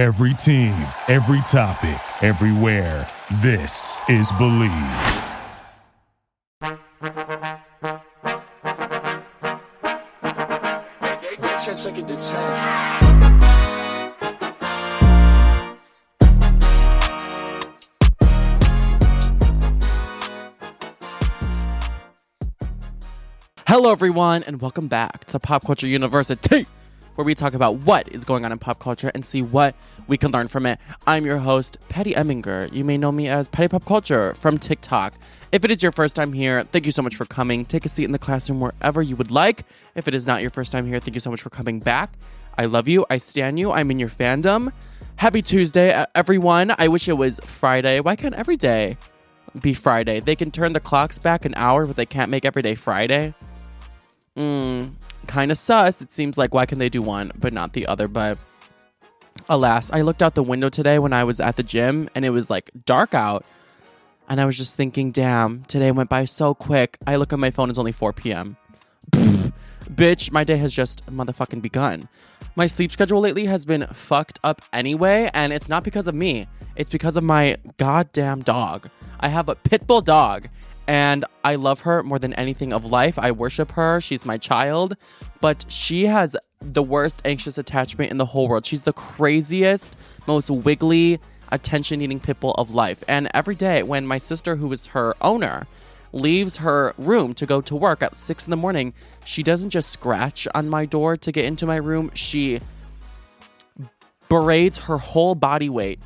Every team, every topic, everywhere. This is Believe. Hello, everyone, and welcome back to Pop Culture University, where we talk about what is going on in pop culture and see what we can learn from it. I'm your host, Petty Eminger. You may know me as Petty Pop Culture from TikTok. If it is your first time here, thank you so much for coming. Take a seat in the classroom wherever you would like. If it is not your first time here, thank you so much for coming back. I love you. I stand you. I'm in your fandom. Happy Tuesday, everyone. I wish it was Friday. Why can't every day be Friday? They can turn the clocks back an hour, but they can't make every day Friday. Mm, kind of sus. It seems like why can they do one but not the other? But alas, I looked out the window today when I was at the gym and it was like dark out. And I was just thinking, damn, today went by so quick. I look at my phone, it's only 4 p.m. Bitch, my day has just motherfucking begun. My sleep schedule lately has been fucked up anyway, and it's not because of me. It's because of my goddamn dog. I have a pit bull dog, and I love her more than anything of life. I worship her. She's my child, but she has the worst anxious attachment in the whole world. She's the craziest, most wiggly, attention eating pit bull of life. And every day, when my sister, who is her owner, leaves her room to go to work at six in the morning, she doesn't just scratch on my door to get into my room. She braids her whole body weight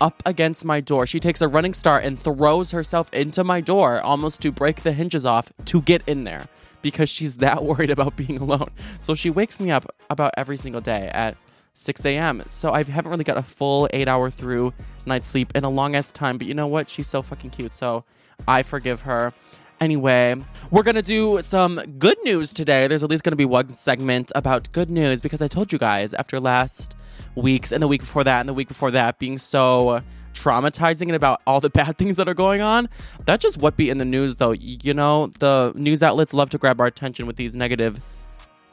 up against my door. She takes a running start and throws herself into my door almost to break the hinges off to get in there because she's that worried about being alone. So she wakes me up about every single day at 6 a.m. So I haven't really got a full eight hour through night sleep in a long ass time. But you know what? She's so fucking cute. So I forgive her. Anyway, we're gonna do some good news today. There's at least gonna be one segment about good news because I told you guys after last week's and the week before that and the week before that being so traumatizing and about all the bad things that are going on. That's just what be in the news though. You know, the news outlets love to grab our attention with these negative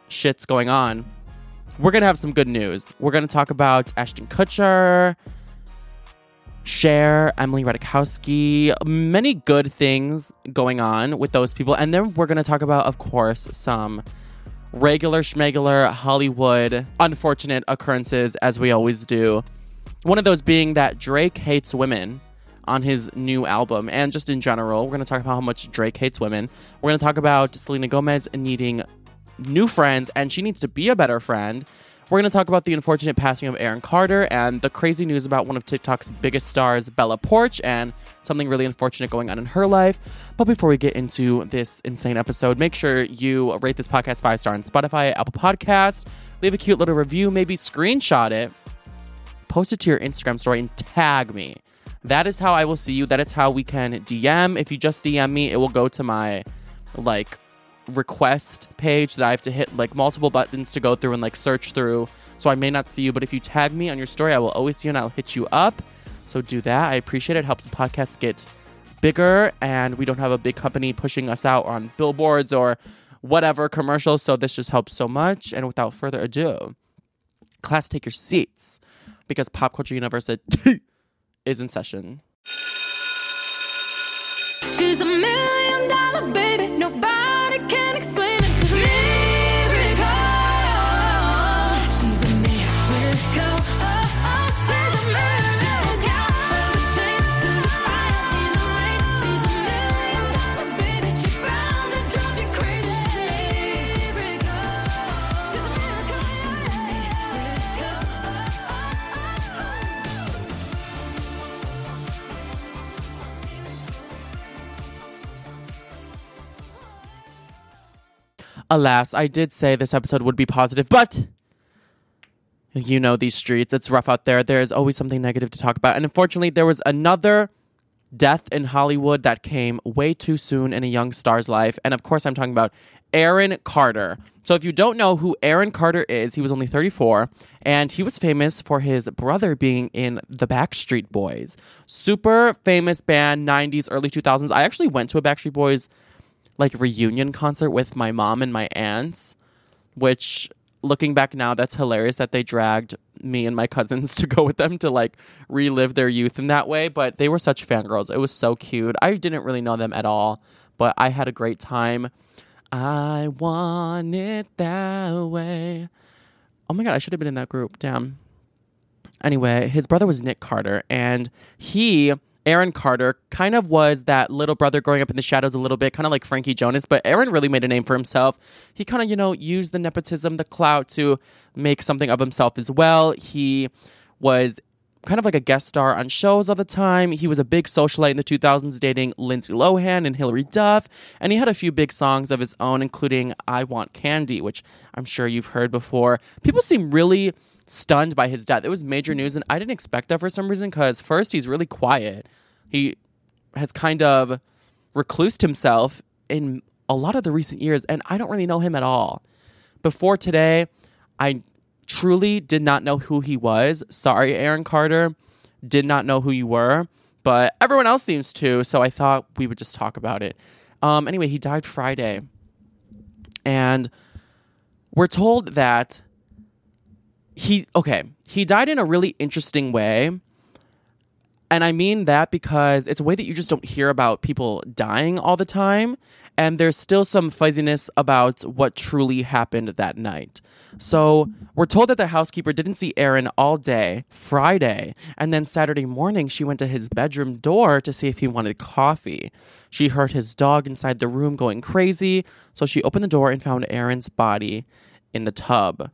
shits going on. We're gonna have some good news. We're gonna talk about Ashton Kutcher, Cher, Emily Ratajkowski, many good things going on with those people. And then we're going to talk about, of course, some regular schmegular Hollywood unfortunate occurrences, as we always do. One of those being that Drake hates women on his new album, and just in general. We're going to talk about how much Drake hates women. We're going to talk about Selena Gomez needing new friends, and she needs to be a better friend. We're going to talk about the unfortunate passing of Aaron Carter and the crazy news about one of TikTok's biggest stars, Bella Poarch, and something really unfortunate going on in her life. But before we get into this insane episode, make sure you rate this podcast five star on Spotify, Apple Podcast, leave a cute little review, maybe screenshot it, post it to your Instagram story, and tag me. That is how I will see you. That is how we can DM. If you just DM me, it will go to my like request page that I have to hit like multiple buttons to go through and like search through. So I may not see you, but if you tag me on your story, I will always see you and I'll hit you up. So do that. I appreciate it. it helps the podcast get bigger and we don't have a big company pushing us out on billboards or whatever commercials. So this just helps so much. And without further ado, class, take your seats because Pop Culture University is in session. She's a million dollar baby. Alas, I did say this episode would be positive, but you know these streets. It's rough out there. There's always something negative to talk about. And unfortunately, there was another death in Hollywood that came way too soon in a young star's life. And of course, I'm talking about Aaron Carter. So if you don't know who Aaron Carter is, he was only 34 and he was famous for his brother being in the Backstreet Boys. Super famous band 90s early 2000s. I actually went to a Backstreet Boys like reunion concert with my mom and my aunts, which looking back now, that's hilarious that they dragged me and my cousins to go with them to like relive their youth in that way. But they were such fangirls. It was so cute. I didn't really know them at all, but I had a great time. I want it that way. Oh my god, I should have been in that group. Damn. Anyway, his brother was Nick Carter, and he, Aaron Carter, kind of was that little brother growing up in the shadows a little bit, kind of like Frankie Jonas, but Aaron really made a name for himself. He kind of, you know, used the nepotism, the clout to make something of himself as well. He was kind of like a guest star on shows all the time. He was a big socialite in the 2000s, dating Lindsay Lohan and Hilary Duff. And he had a few big songs of his own, including I Want Candy, which I'm sure you've heard before. People seem really stunned by his death. It was major news, and I didn't expect that for some reason because, first, he's really quiet. He has kind of reclused himself in a lot of the recent years, and I don't really know him at all. Before today, I truly did not know who he was. Sorry, Aaron Carter. Did not know who you were, but everyone else seems to, so I thought we would just talk about it. Um, anyway, he died Friday. And we're told that he, okay, he died in a really interesting way. And I mean that because it's a way that you just don't hear about people dying all the time. And there's still some fuzziness about what truly happened that night. So we're told that the housekeeper didn't see Aaron all day Friday. And then Saturday morning, she went to his bedroom door to see if he wanted coffee. She heard his dog inside the room going crazy. So she opened the door and found Aaron's body in the tub.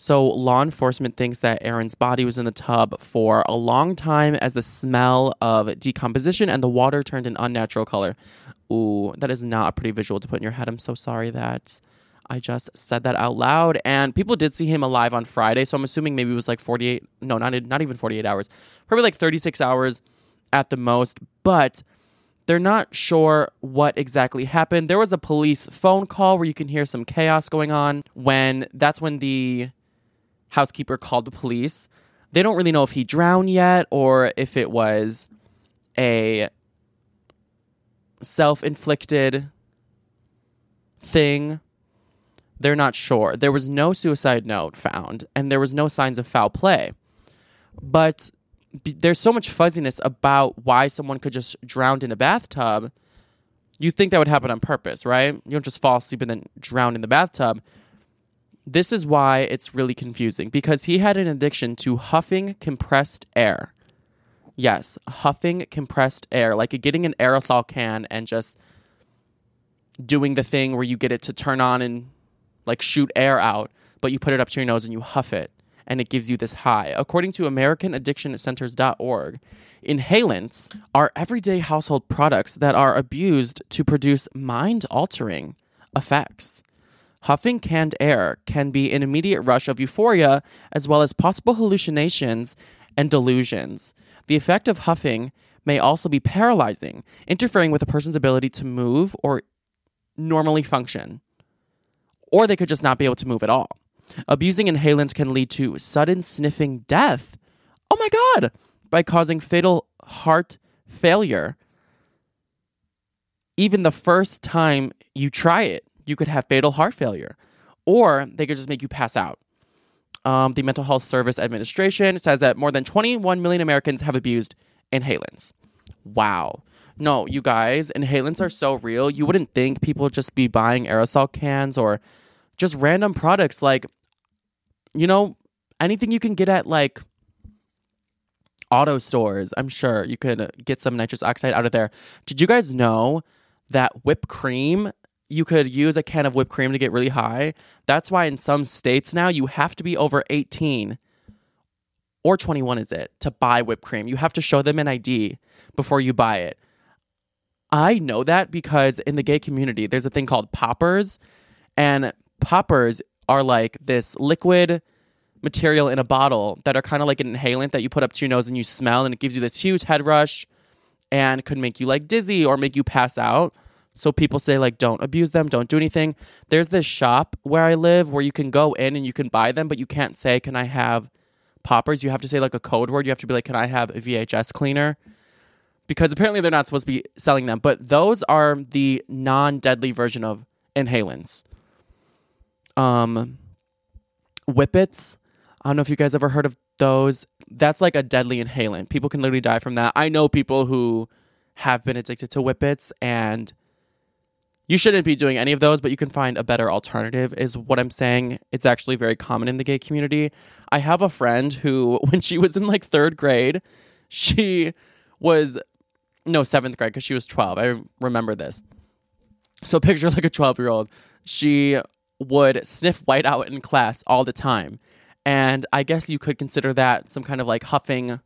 So, law enforcement thinks that Aaron's body was in the tub for a long time as the smell of decomposition and the water turned an unnatural color. Ooh, that is not a pretty visual to put in your head. I'm so sorry that I just said that out loud. And people did see him alive on Friday, so I'm assuming maybe it was like 48, no, not, not even 48 hours, probably like 36 hours at the most. But they're not sure what exactly happened. There was a police phone call where you can hear some chaos going on when that's when the housekeeper called the police. They don't really know if he drowned yet or if it was a self inflicted thing. They're not sure. There was no suicide note found, and there was no signs of foul play. But there's so much fuzziness about why someone could just drown in a bathtub. You think that would happen on purpose, right? You don't just fall asleep and then drown in the bathtub this is why it's really confusing because he had an addiction to huffing compressed air. Yes, huffing compressed air, like getting an aerosol can and just doing the thing where you get it to turn on and like shoot air out, but you put it up to your nose and you huff it and it gives you this high. According to AmericanAddictionCenters.org, inhalants are everyday household products that are abused to produce mind altering effects. Huffing canned air can be an immediate rush of euphoria as well as possible hallucinations and delusions. The effect of huffing may also be paralyzing, interfering with a person's ability to move or normally function. Or they could just not be able to move at all. Abusing inhalants can lead to sudden sniffing death. Oh my God! By causing fatal heart failure. Even the first time you try it, you could have fatal heart failure, or they could just make you pass out. Um, the Mental Health Service Administration says that more than 21 million Americans have abused inhalants. Wow. No, you guys, inhalants are so real. You wouldn't think people just be buying aerosol cans or just random products like, you know, anything you can get at like auto stores. I'm sure you could get some nitrous oxide out of there. Did you guys know that whipped cream you could use a can of whipped cream to get really high. That's why in some states now you have to be over 18 or 21 is it to buy whipped cream. You have to show them an ID before you buy it. I know that because in the gay community there's a thing called poppers and poppers are like this liquid material in a bottle that are kind of like an inhalant that you put up to your nose and you smell and it gives you this huge head rush and could make you like dizzy or make you pass out. So people say like don't abuse them, don't do anything. There's this shop where I live where you can go in and you can buy them, but you can't say can I have poppers? You have to say like a code word. You have to be like can I have a VHS cleaner? Because apparently they're not supposed to be selling them, but those are the non-deadly version of inhalants. Um Whippets I don't know if you guys ever heard of those. That's like a deadly inhalant. People can literally die from that. I know people who have been addicted to whippets and you shouldn't be doing any of those, but you can find a better alternative, is what I'm saying. It's actually very common in the gay community. I have a friend who, when she was in like third grade, she was, no, seventh grade, because she was 12. I remember this. So picture like a 12 year old. She would sniff white out in class all the time. And I guess you could consider that some kind of like huffing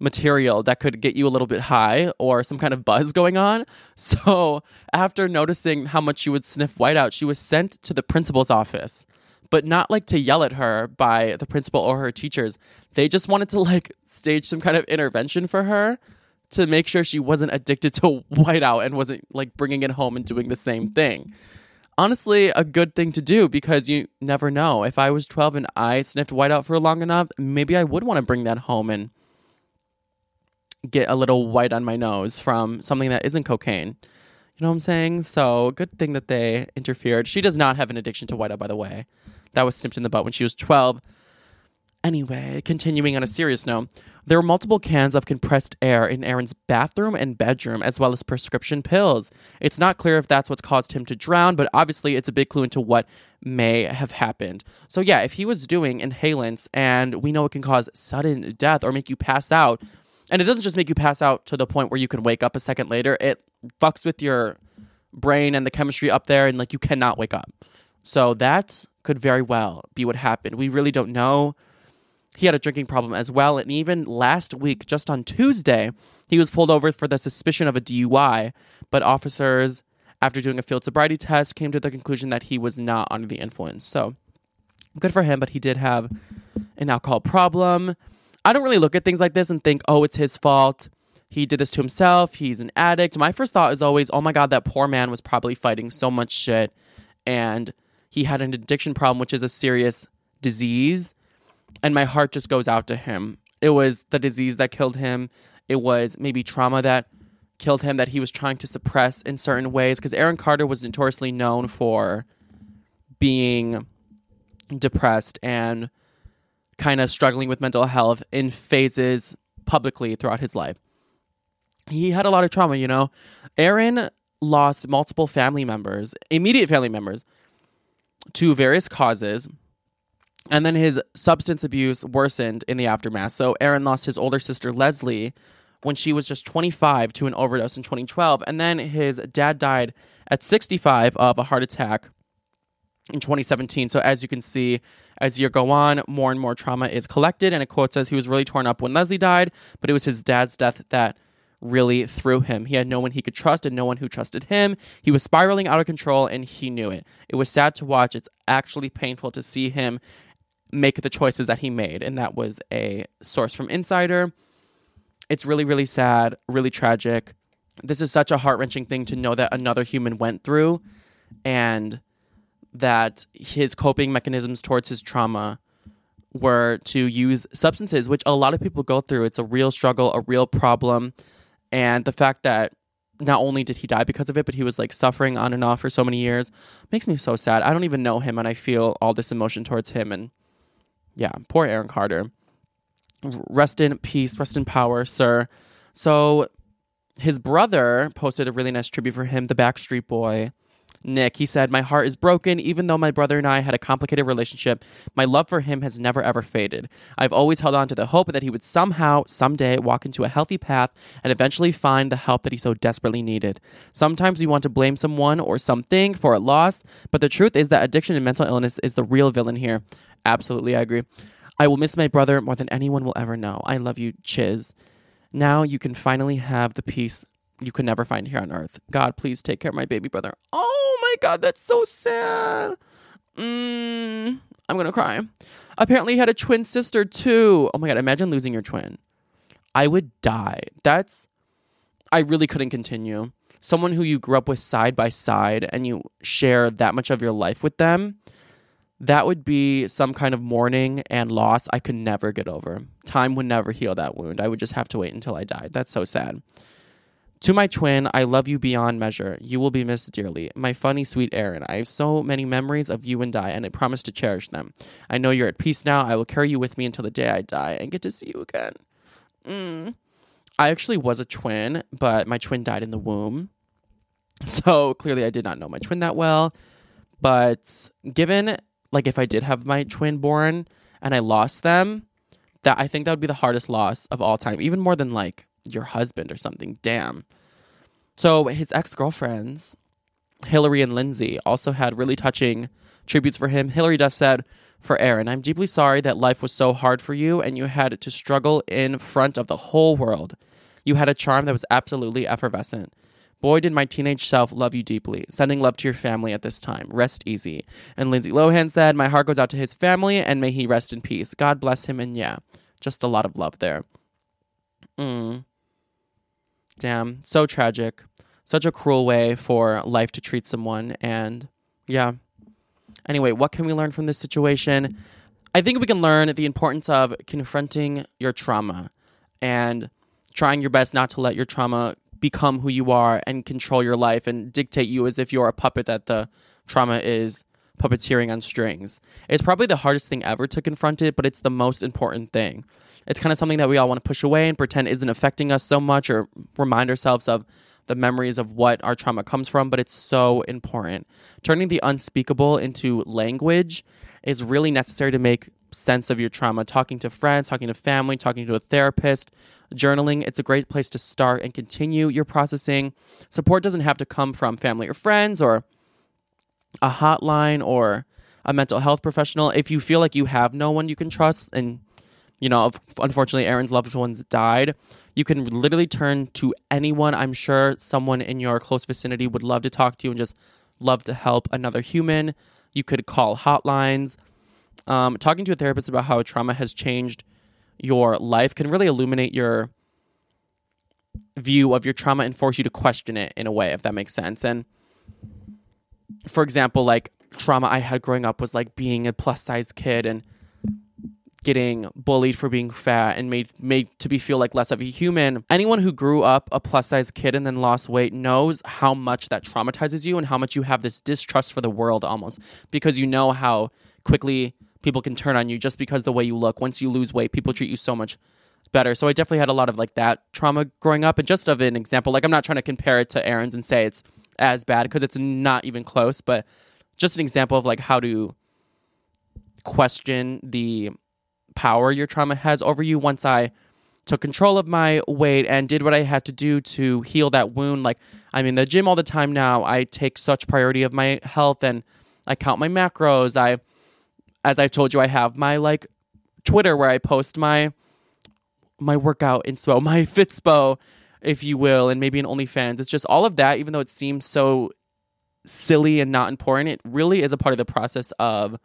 material that could get you a little bit high or some kind of buzz going on. So, after noticing how much she would sniff white out, she was sent to the principal's office, but not like to yell at her by the principal or her teachers. They just wanted to like stage some kind of intervention for her to make sure she wasn't addicted to whiteout and wasn't like bringing it home and doing the same thing. Honestly, a good thing to do because you never know. If I was 12 and I sniffed whiteout for long enough, maybe I would want to bring that home and get a little white on my nose from something that isn't cocaine. You know what I'm saying? So, good thing that they interfered. She does not have an addiction to whiteout, oh, by the way. That was snipped in the butt when she was 12. Anyway, continuing on a serious note, there were multiple cans of compressed air in Aaron's bathroom and bedroom, as well as prescription pills. It's not clear if that's what's caused him to drown, but obviously it's a big clue into what may have happened. So, yeah, if he was doing inhalants and we know it can cause sudden death or make you pass out, and it doesn't just make you pass out to the point where you can wake up a second later, it fucks with your brain and the chemistry up there, and like you cannot wake up. So, that could very well be what happened. We really don't know he had a drinking problem as well. And even last week, just on Tuesday, he was pulled over for the suspicion of a DUI. But officers, after doing a field sobriety test, came to the conclusion that he was not under the influence. So good for him, but he did have an alcohol problem. I don't really look at things like this and think, oh, it's his fault. He did this to himself. He's an addict. My first thought is always, oh my God, that poor man was probably fighting so much shit. And he had an addiction problem, which is a serious disease and my heart just goes out to him. It was the disease that killed him. It was maybe trauma that killed him that he was trying to suppress in certain ways because Aaron Carter was notoriously known for being depressed and kind of struggling with mental health in phases publicly throughout his life. He had a lot of trauma, you know. Aaron lost multiple family members, immediate family members, to various causes and then his substance abuse worsened in the aftermath. So Aaron lost his older sister Leslie when she was just 25 to an overdose in 2012. And then his dad died at 65 of a heart attack in 2017. So as you can see, as year go on, more and more trauma is collected. And a quote says he was really torn up when Leslie died, but it was his dad's death that really threw him. He had no one he could trust and no one who trusted him. He was spiraling out of control and he knew it. It was sad to watch. It's actually painful to see him make the choices that he made. And that was a source from Insider. It's really, really sad, really tragic. This is such a heart wrenching thing to know that another human went through and that his coping mechanisms towards his trauma were to use substances, which a lot of people go through. It's a real struggle, a real problem. And the fact that not only did he die because of it, but he was like suffering on and off for so many years makes me so sad. I don't even know him, and I feel all this emotion towards him. And yeah, poor Aaron Carter. Rest in peace, rest in power, sir. So his brother posted a really nice tribute for him, the Backstreet Boy. Nick, he said, My heart is broken. Even though my brother and I had a complicated relationship, my love for him has never ever faded. I've always held on to the hope that he would somehow, someday, walk into a healthy path and eventually find the help that he so desperately needed. Sometimes we want to blame someone or something for a loss, but the truth is that addiction and mental illness is the real villain here. Absolutely, I agree. I will miss my brother more than anyone will ever know. I love you, Chiz. Now you can finally have the peace you could never find here on earth. God, please take care of my baby brother. Oh my God, that's so sad. Mm, I'm gonna cry. Apparently, he had a twin sister too. Oh my God, imagine losing your twin. I would die. That's. I really couldn't continue. Someone who you grew up with side by side and you share that much of your life with them, that would be some kind of mourning and loss I could never get over. Time would never heal that wound. I would just have to wait until I died. That's so sad. To my twin, I love you beyond measure. You will be missed dearly. My funny, sweet Aaron. I have so many memories of you and I, and I promise to cherish them. I know you're at peace now. I will carry you with me until the day I die and get to see you again. Mm. I actually was a twin, but my twin died in the womb. So clearly, I did not know my twin that well. But given, like, if I did have my twin born and I lost them, that I think that would be the hardest loss of all time, even more than like your husband or something. Damn. So his ex girlfriends, Hilary and Lindsay, also had really touching tributes for him. Hilary Duff said, For Aaron, I'm deeply sorry that life was so hard for you and you had to struggle in front of the whole world. You had a charm that was absolutely effervescent. Boy, did my teenage self love you deeply. Sending love to your family at this time. Rest easy. And Lindsay Lohan said, My heart goes out to his family and may he rest in peace. God bless him. And yeah, just a lot of love there. Mm. Damn. So tragic. Such a cruel way for life to treat someone. And yeah. Anyway, what can we learn from this situation? I think we can learn the importance of confronting your trauma and trying your best not to let your trauma become who you are and control your life and dictate you as if you're a puppet that the trauma is puppeteering on strings. It's probably the hardest thing ever to confront it, but it's the most important thing. It's kind of something that we all want to push away and pretend isn't affecting us so much or remind ourselves of the memories of what our trauma comes from, but it's so important. Turning the unspeakable into language is really necessary to make sense of your trauma. Talking to friends, talking to family, talking to a therapist, journaling, it's a great place to start and continue your processing. Support doesn't have to come from family or friends or a hotline or a mental health professional. If you feel like you have no one you can trust and you know, unfortunately, Aaron's loved ones died. You can literally turn to anyone. I'm sure someone in your close vicinity would love to talk to you and just love to help another human. You could call hotlines. Um, talking to a therapist about how trauma has changed your life can really illuminate your view of your trauma and force you to question it in a way, if that makes sense. And for example, like trauma I had growing up was like being a plus size kid and getting bullied for being fat and made made to be feel like less of a human. Anyone who grew up a plus size kid and then lost weight knows how much that traumatizes you and how much you have this distrust for the world almost because you know how quickly people can turn on you just because the way you look. Once you lose weight, people treat you so much better. So I definitely had a lot of like that trauma growing up and just of an example, like I'm not trying to compare it to Aaron's and say it's as bad because it's not even close, but just an example of like how to question the power your trauma has over you once I took control of my weight and did what I had to do to heal that wound. Like I'm in the gym all the time now. I take such priority of my health and I count my macros. I as I've told you, I have my like Twitter where I post my my workout inspo, my Fitspo, if you will, and maybe an OnlyFans. It's just all of that, even though it seems so silly and not important, it really is a part of the process of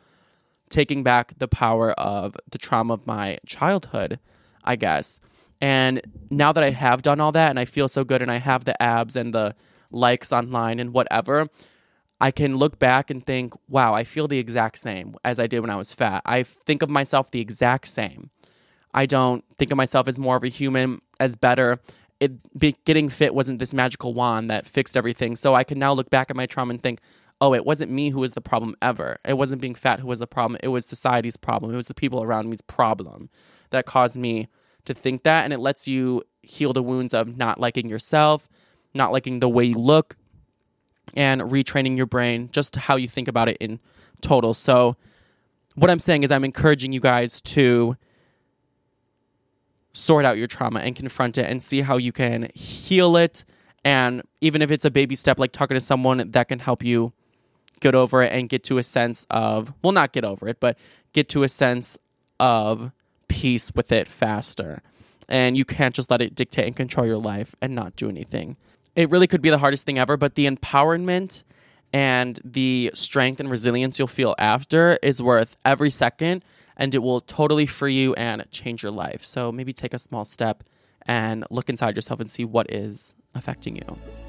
taking back the power of the trauma of my childhood, I guess. And now that I have done all that and I feel so good and I have the abs and the likes online and whatever, I can look back and think, wow, I feel the exact same as I did when I was fat. I think of myself the exact same. I don't think of myself as more of a human, as better. It be, getting fit wasn't this magical wand that fixed everything. So I can now look back at my trauma and think, oh, it wasn't me who was the problem ever. It wasn't being fat who was the problem. It was society's problem. It was the people around me's problem that caused me to think that. And it lets you heal the wounds of not liking yourself, not liking the way you look, and retraining your brain just how you think about it in total. So, what I'm saying is, I'm encouraging you guys to sort out your trauma and confront it and see how you can heal it. And even if it's a baby step, like talking to someone that can help you get over it and get to a sense of, well, not get over it, but get to a sense of peace with it faster. And you can't just let it dictate and control your life and not do anything. It really could be the hardest thing ever, but the empowerment and the strength and resilience you'll feel after is worth every second and it will totally free you and change your life. So maybe take a small step and look inside yourself and see what is affecting you.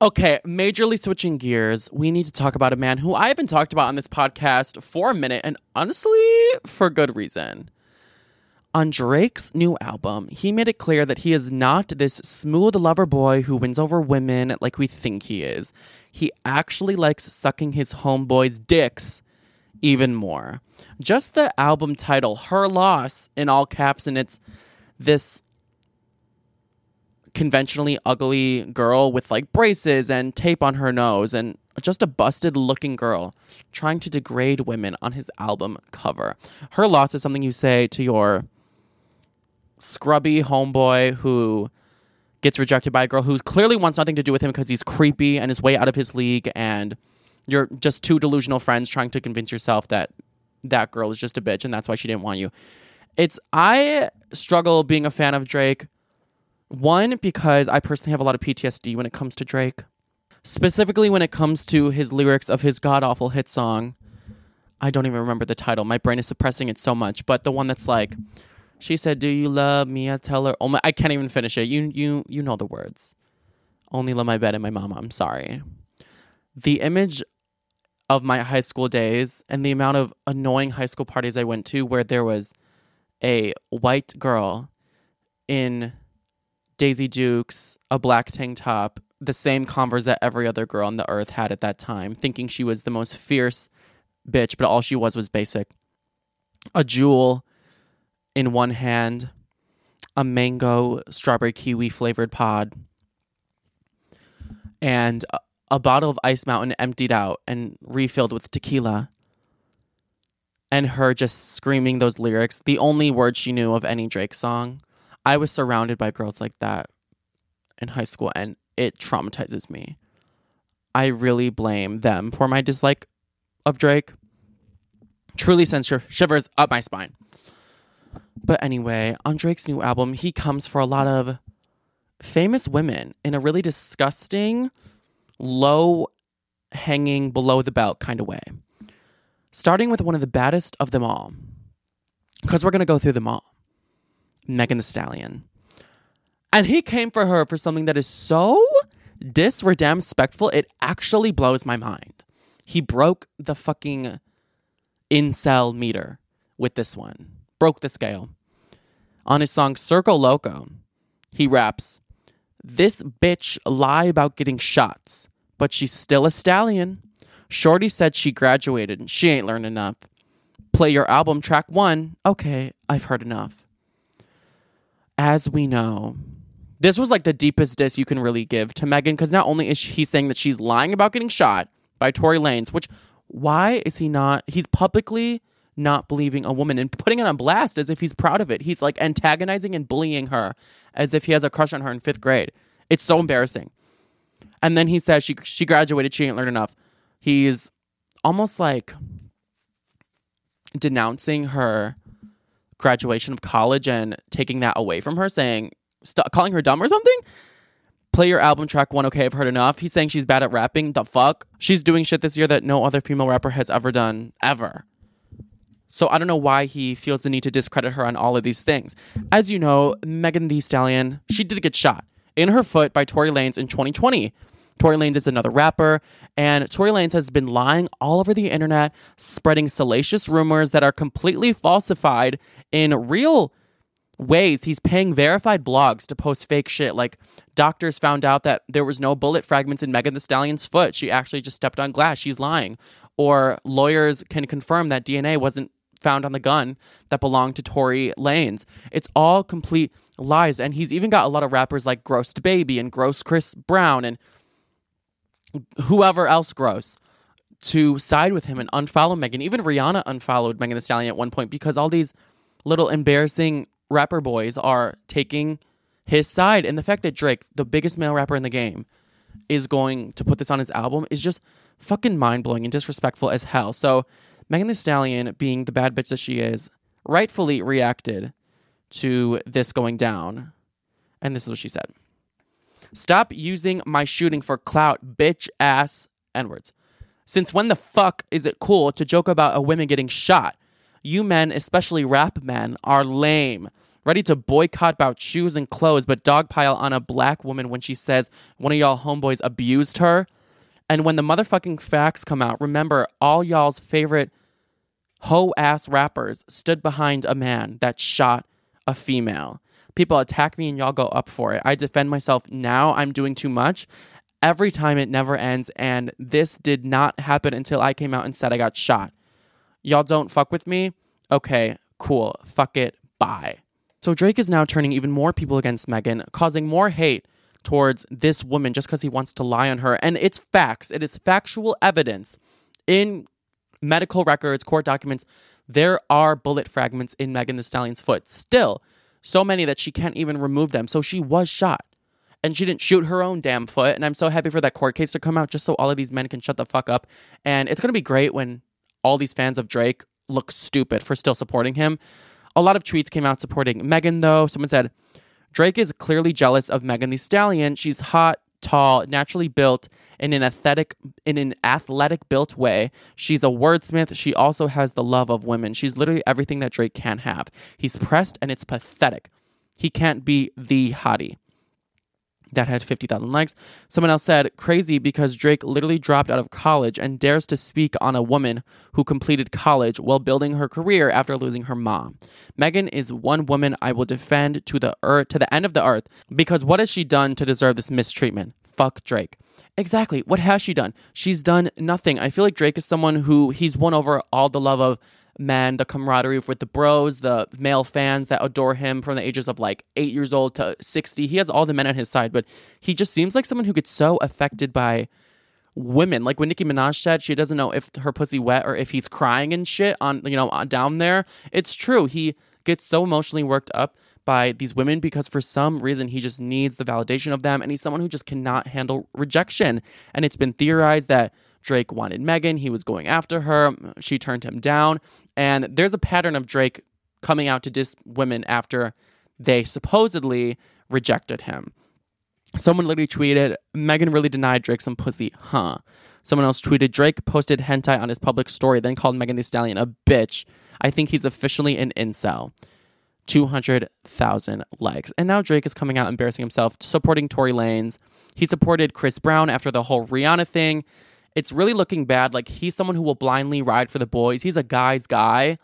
Okay, majorly switching gears, we need to talk about a man who I haven't talked about on this podcast for a minute, and honestly, for good reason. On Drake's new album, he made it clear that he is not this smooth lover boy who wins over women like we think he is. He actually likes sucking his homeboys' dicks even more. Just the album title, Her Loss, in all caps, and it's this conventionally ugly girl with like braces and tape on her nose and just a busted looking girl trying to degrade women on his album cover. Her loss is something you say to your scrubby homeboy who gets rejected by a girl who clearly wants nothing to do with him because he's creepy and is way out of his league and you're just two delusional friends trying to convince yourself that that girl is just a bitch and that's why she didn't want you. It's I struggle being a fan of Drake one, because I personally have a lot of PTSD when it comes to Drake. Specifically, when it comes to his lyrics of his god awful hit song. I don't even remember the title. My brain is suppressing it so much. But the one that's like, she said, "Do you love me?" I tell her, "Oh my!" I can't even finish it. You, you, you know the words. Only love my bed and my mama. I'm sorry. The image of my high school days and the amount of annoying high school parties I went to, where there was a white girl in Daisy Dukes, a black tank top, the same Converse that every other girl on the earth had at that time, thinking she was the most fierce bitch, but all she was was basic. A Juul in one hand, a mango strawberry kiwi flavored pod, and a, a bottle of Ice Mountain emptied out and refilled with tequila. And her just screaming those lyrics, the only words she knew of any Drake song. I was surrounded by girls like that in high school and it traumatizes me. I really blame them for my dislike of Drake. Truly sends shiv- shivers up my spine. But anyway, on Drake's new album, he comes for a lot of famous women in a really disgusting, low hanging, below the belt kind of way. Starting with one of the baddest of them all. Because we're going to go through them all. Megan Thee Stallion. And he came for her for something that is so disrespectful, it actually blows my mind. He broke the fucking incel meter with this one, broke the scale. On his song Circo Loco, he raps, This bitch lie about getting shots, but she's still a stallion. Shorty said she graduated, and she ain't learned enough. Play your album track one. Okay, I've heard enough as we know, this was like the deepest diss you can really give to Megan because not only is he saying that she's lying about getting shot by Tory Lanez, which why is he not? He's publicly not believing a woman and putting it on blast as if he's proud of it. He's like antagonizing and bullying her as if he has a crush on her in fifth grade. It's so embarrassing. And then he says she she graduated, she ain't learned enough. He's almost like denouncing her graduation of college and taking that away from her, saying, calling her dumb or something. Play your album track one, okay, I've heard enough. He's saying she's bad at rapping. The fuck? She's doing shit this year that no other female rapper has ever done, ever. So I don't know why he feels the need to discredit her on all of these things. As you know, Megan Thee Stallion, she did get shot in her foot by Tory Lanez in 2020. Tory Lanez is another rapper, and Tory Lanez has been lying all over the internet, spreading salacious rumors that are completely falsified in real ways. He's paying verified blogs to post fake shit. Like doctors found out that there was no bullet fragments in Megan Thee Stallion's foot. She actually just stepped on glass. She's lying. Or lawyers can confirm that DNA wasn't found on the gun that belonged to Tory Lanez. It's all complete lies. And he's even got a lot of rappers like Gross Baby and Gross Chris Brown and whoever else gross to side with him and unfollow Megan. Even Rihanna unfollowed Megan Thee Stallion at one point because all these little embarrassing rapper boys are taking his side. And the fact that Drake, the biggest male rapper in the game, is going to put this on his album is just fucking mind blowing and disrespectful as hell. So Megan Thee Stallion, being the bad bitch that she is, rightfully reacted to this going down. And this is what she said. Stop using my shooting for clout, bitch ass N words. Since when the fuck is it cool to joke about a woman getting shot? You men, especially rap men, are lame. ready to boycott about shoes and clothes, but dogpile on a black woman when she says one of y'all homeboys abused her. And when the motherfucking facts come out, remember all y'all's favorite hoe ass rappers stood behind a man that shot a female. People attack me and y'all go up for it. I defend myself now. I'm doing too much. Every time it never ends. And this did not happen until I came out and said I got shot. Y'all don't fuck with me? Okay, cool. Fuck it. Bye. So Drake is now turning even more people against Megan, causing more hate towards this woman just because he wants to lie on her. And it's facts, it is factual evidence in medical records, court documents. There are bullet fragments in Megan Thee Stallion's foot. Still, so many that she can't even remove them. So she was shot. And she didn't shoot her own damn foot. And I'm so happy for that court case to come out just so all of these men can shut the fuck up. And it's going to be great when all these fans of Drake look stupid for still supporting him. A lot of tweets came out supporting Megan, though. Someone said, Drake is clearly jealous of Megan Thee Stallion. She's hot, tall, naturally built in an athletic in an athletic built way. She's a wordsmith. She also has the love of women. She's literally everything that Drake can't have. He's pressed and it's pathetic. He can't be the hottie. That had 50,000 likes. Someone else said, crazy because Drake literally dropped out of college and dares to speak on a woman who completed college while building her career after losing her mom. Megan is one woman I will defend to the earth, to the end of the earth because what has she done to deserve this mistreatment? Fuck Drake. Exactly. What has she done? She's done nothing. I feel like Drake is someone who he's won over all the love of men, the camaraderie with the bros, the male fans that adore him from the ages of like eight years old to 60. He has all the men on his side, but he just seems like someone who gets so affected by women. Like when Nicki Minaj said she doesn't know if her pussy wet or if he's crying and shit on, you know, down there. It's true. He gets so emotionally worked up by these women because for some reason he just needs the validation of them and he's someone who just cannot handle rejection. And it's been theorized that Drake wanted Megan, he was going after her, she turned him down. And there's a pattern of Drake coming out to diss women after they supposedly rejected him. Someone literally tweeted, Megan really denied Drake some pussy, huh? Someone else tweeted, Drake posted hentai on his public story, then called Megan Thee Stallion a bitch. I think he's officially an incel. 200,000 likes. And now Drake is coming out embarrassing himself, supporting Tory Lanez. He supported Chris Brown after the whole Rihanna thing. It's really looking bad. Like, he's someone who will blindly ride for the boys. He's a guy's guy,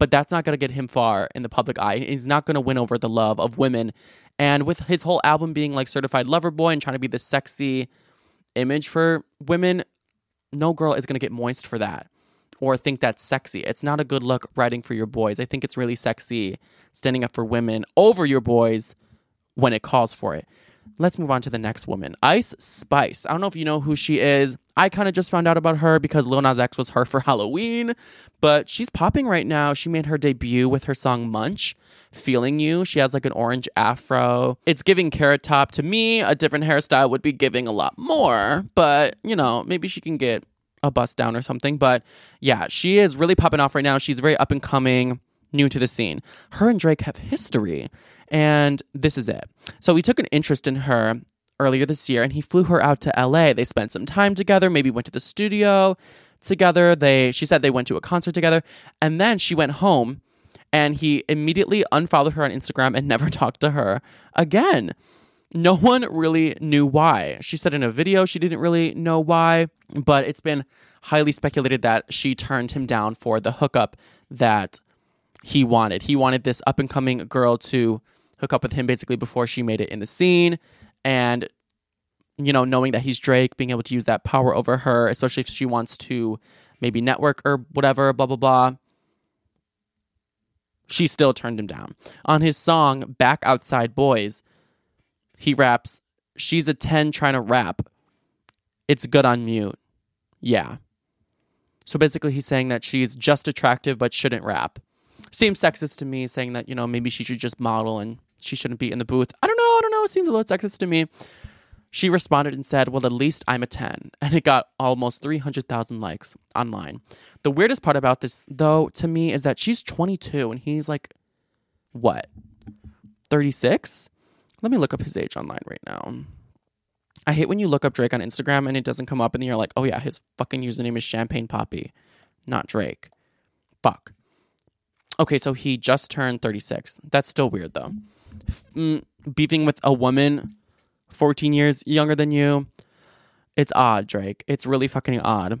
but that's not going to get him far in the public eye. He's not going to win over the love of women. And with his whole album being like certified lover boy and trying to be the sexy image for women, no girl is going to get moist for that or think that's sexy. It's not a good look writing for your boys. I think it's really sexy standing up for women over your boys when it calls for it. Let's move on to the next woman, Ice Spice. I don't know if you know who she is. I kind of just found out about her because Lil Nas X was her for Halloween, but she's popping right now. She made her debut with her song Munch, Feeling You. She has like an orange afro. It's giving carrot top to me. A different hairstyle would be giving a lot more, but you know, maybe she can get a bust down or something. But yeah, she is really popping off right now. She's very up and coming, new to the scene. Her and Drake have history, and this is it. So he took an interest in her earlier this year and he flew her out to LA. They spent some time together, maybe went to the studio together. They she said they went to a concert together, and then she went home and he immediately unfollowed her on Instagram and never talked to her again. No one really knew why. She said in a video she didn't really know why, but it's been highly speculated that she turned him down for the hookup that he wanted. He wanted this up and coming girl to hook up with him basically before she made it in the scene. And, you know, knowing that he's Drake, being able to use that power over her, especially if she wants to maybe network or whatever, blah, blah, blah. She still turned him down. On his song, Back Outside Boys, he raps, She's a 10 trying to rap. It's good on mute. Yeah. So basically, he's saying that she's just attractive but shouldn't rap. Seems sexist to me, saying that, you know, maybe she should just model and she shouldn't be in the booth. I don't know. I don't know. It seems a little sexist to me. She responded and said, Well, at least I'm a 10. And it got almost 300,000 likes online. The weirdest part about this, though, to me, is that she's 22 and he's like, what, 36? Let me look up his age online right now. I hate when you look up Drake on Instagram and it doesn't come up and you're like, oh yeah, his fucking username is Champagne Papi, not Drake. Fuck. Okay, so he just turned 36. That's still weird though. Mm, beefing with a woman 14 years younger than you. It's odd, Drake. It's really fucking odd.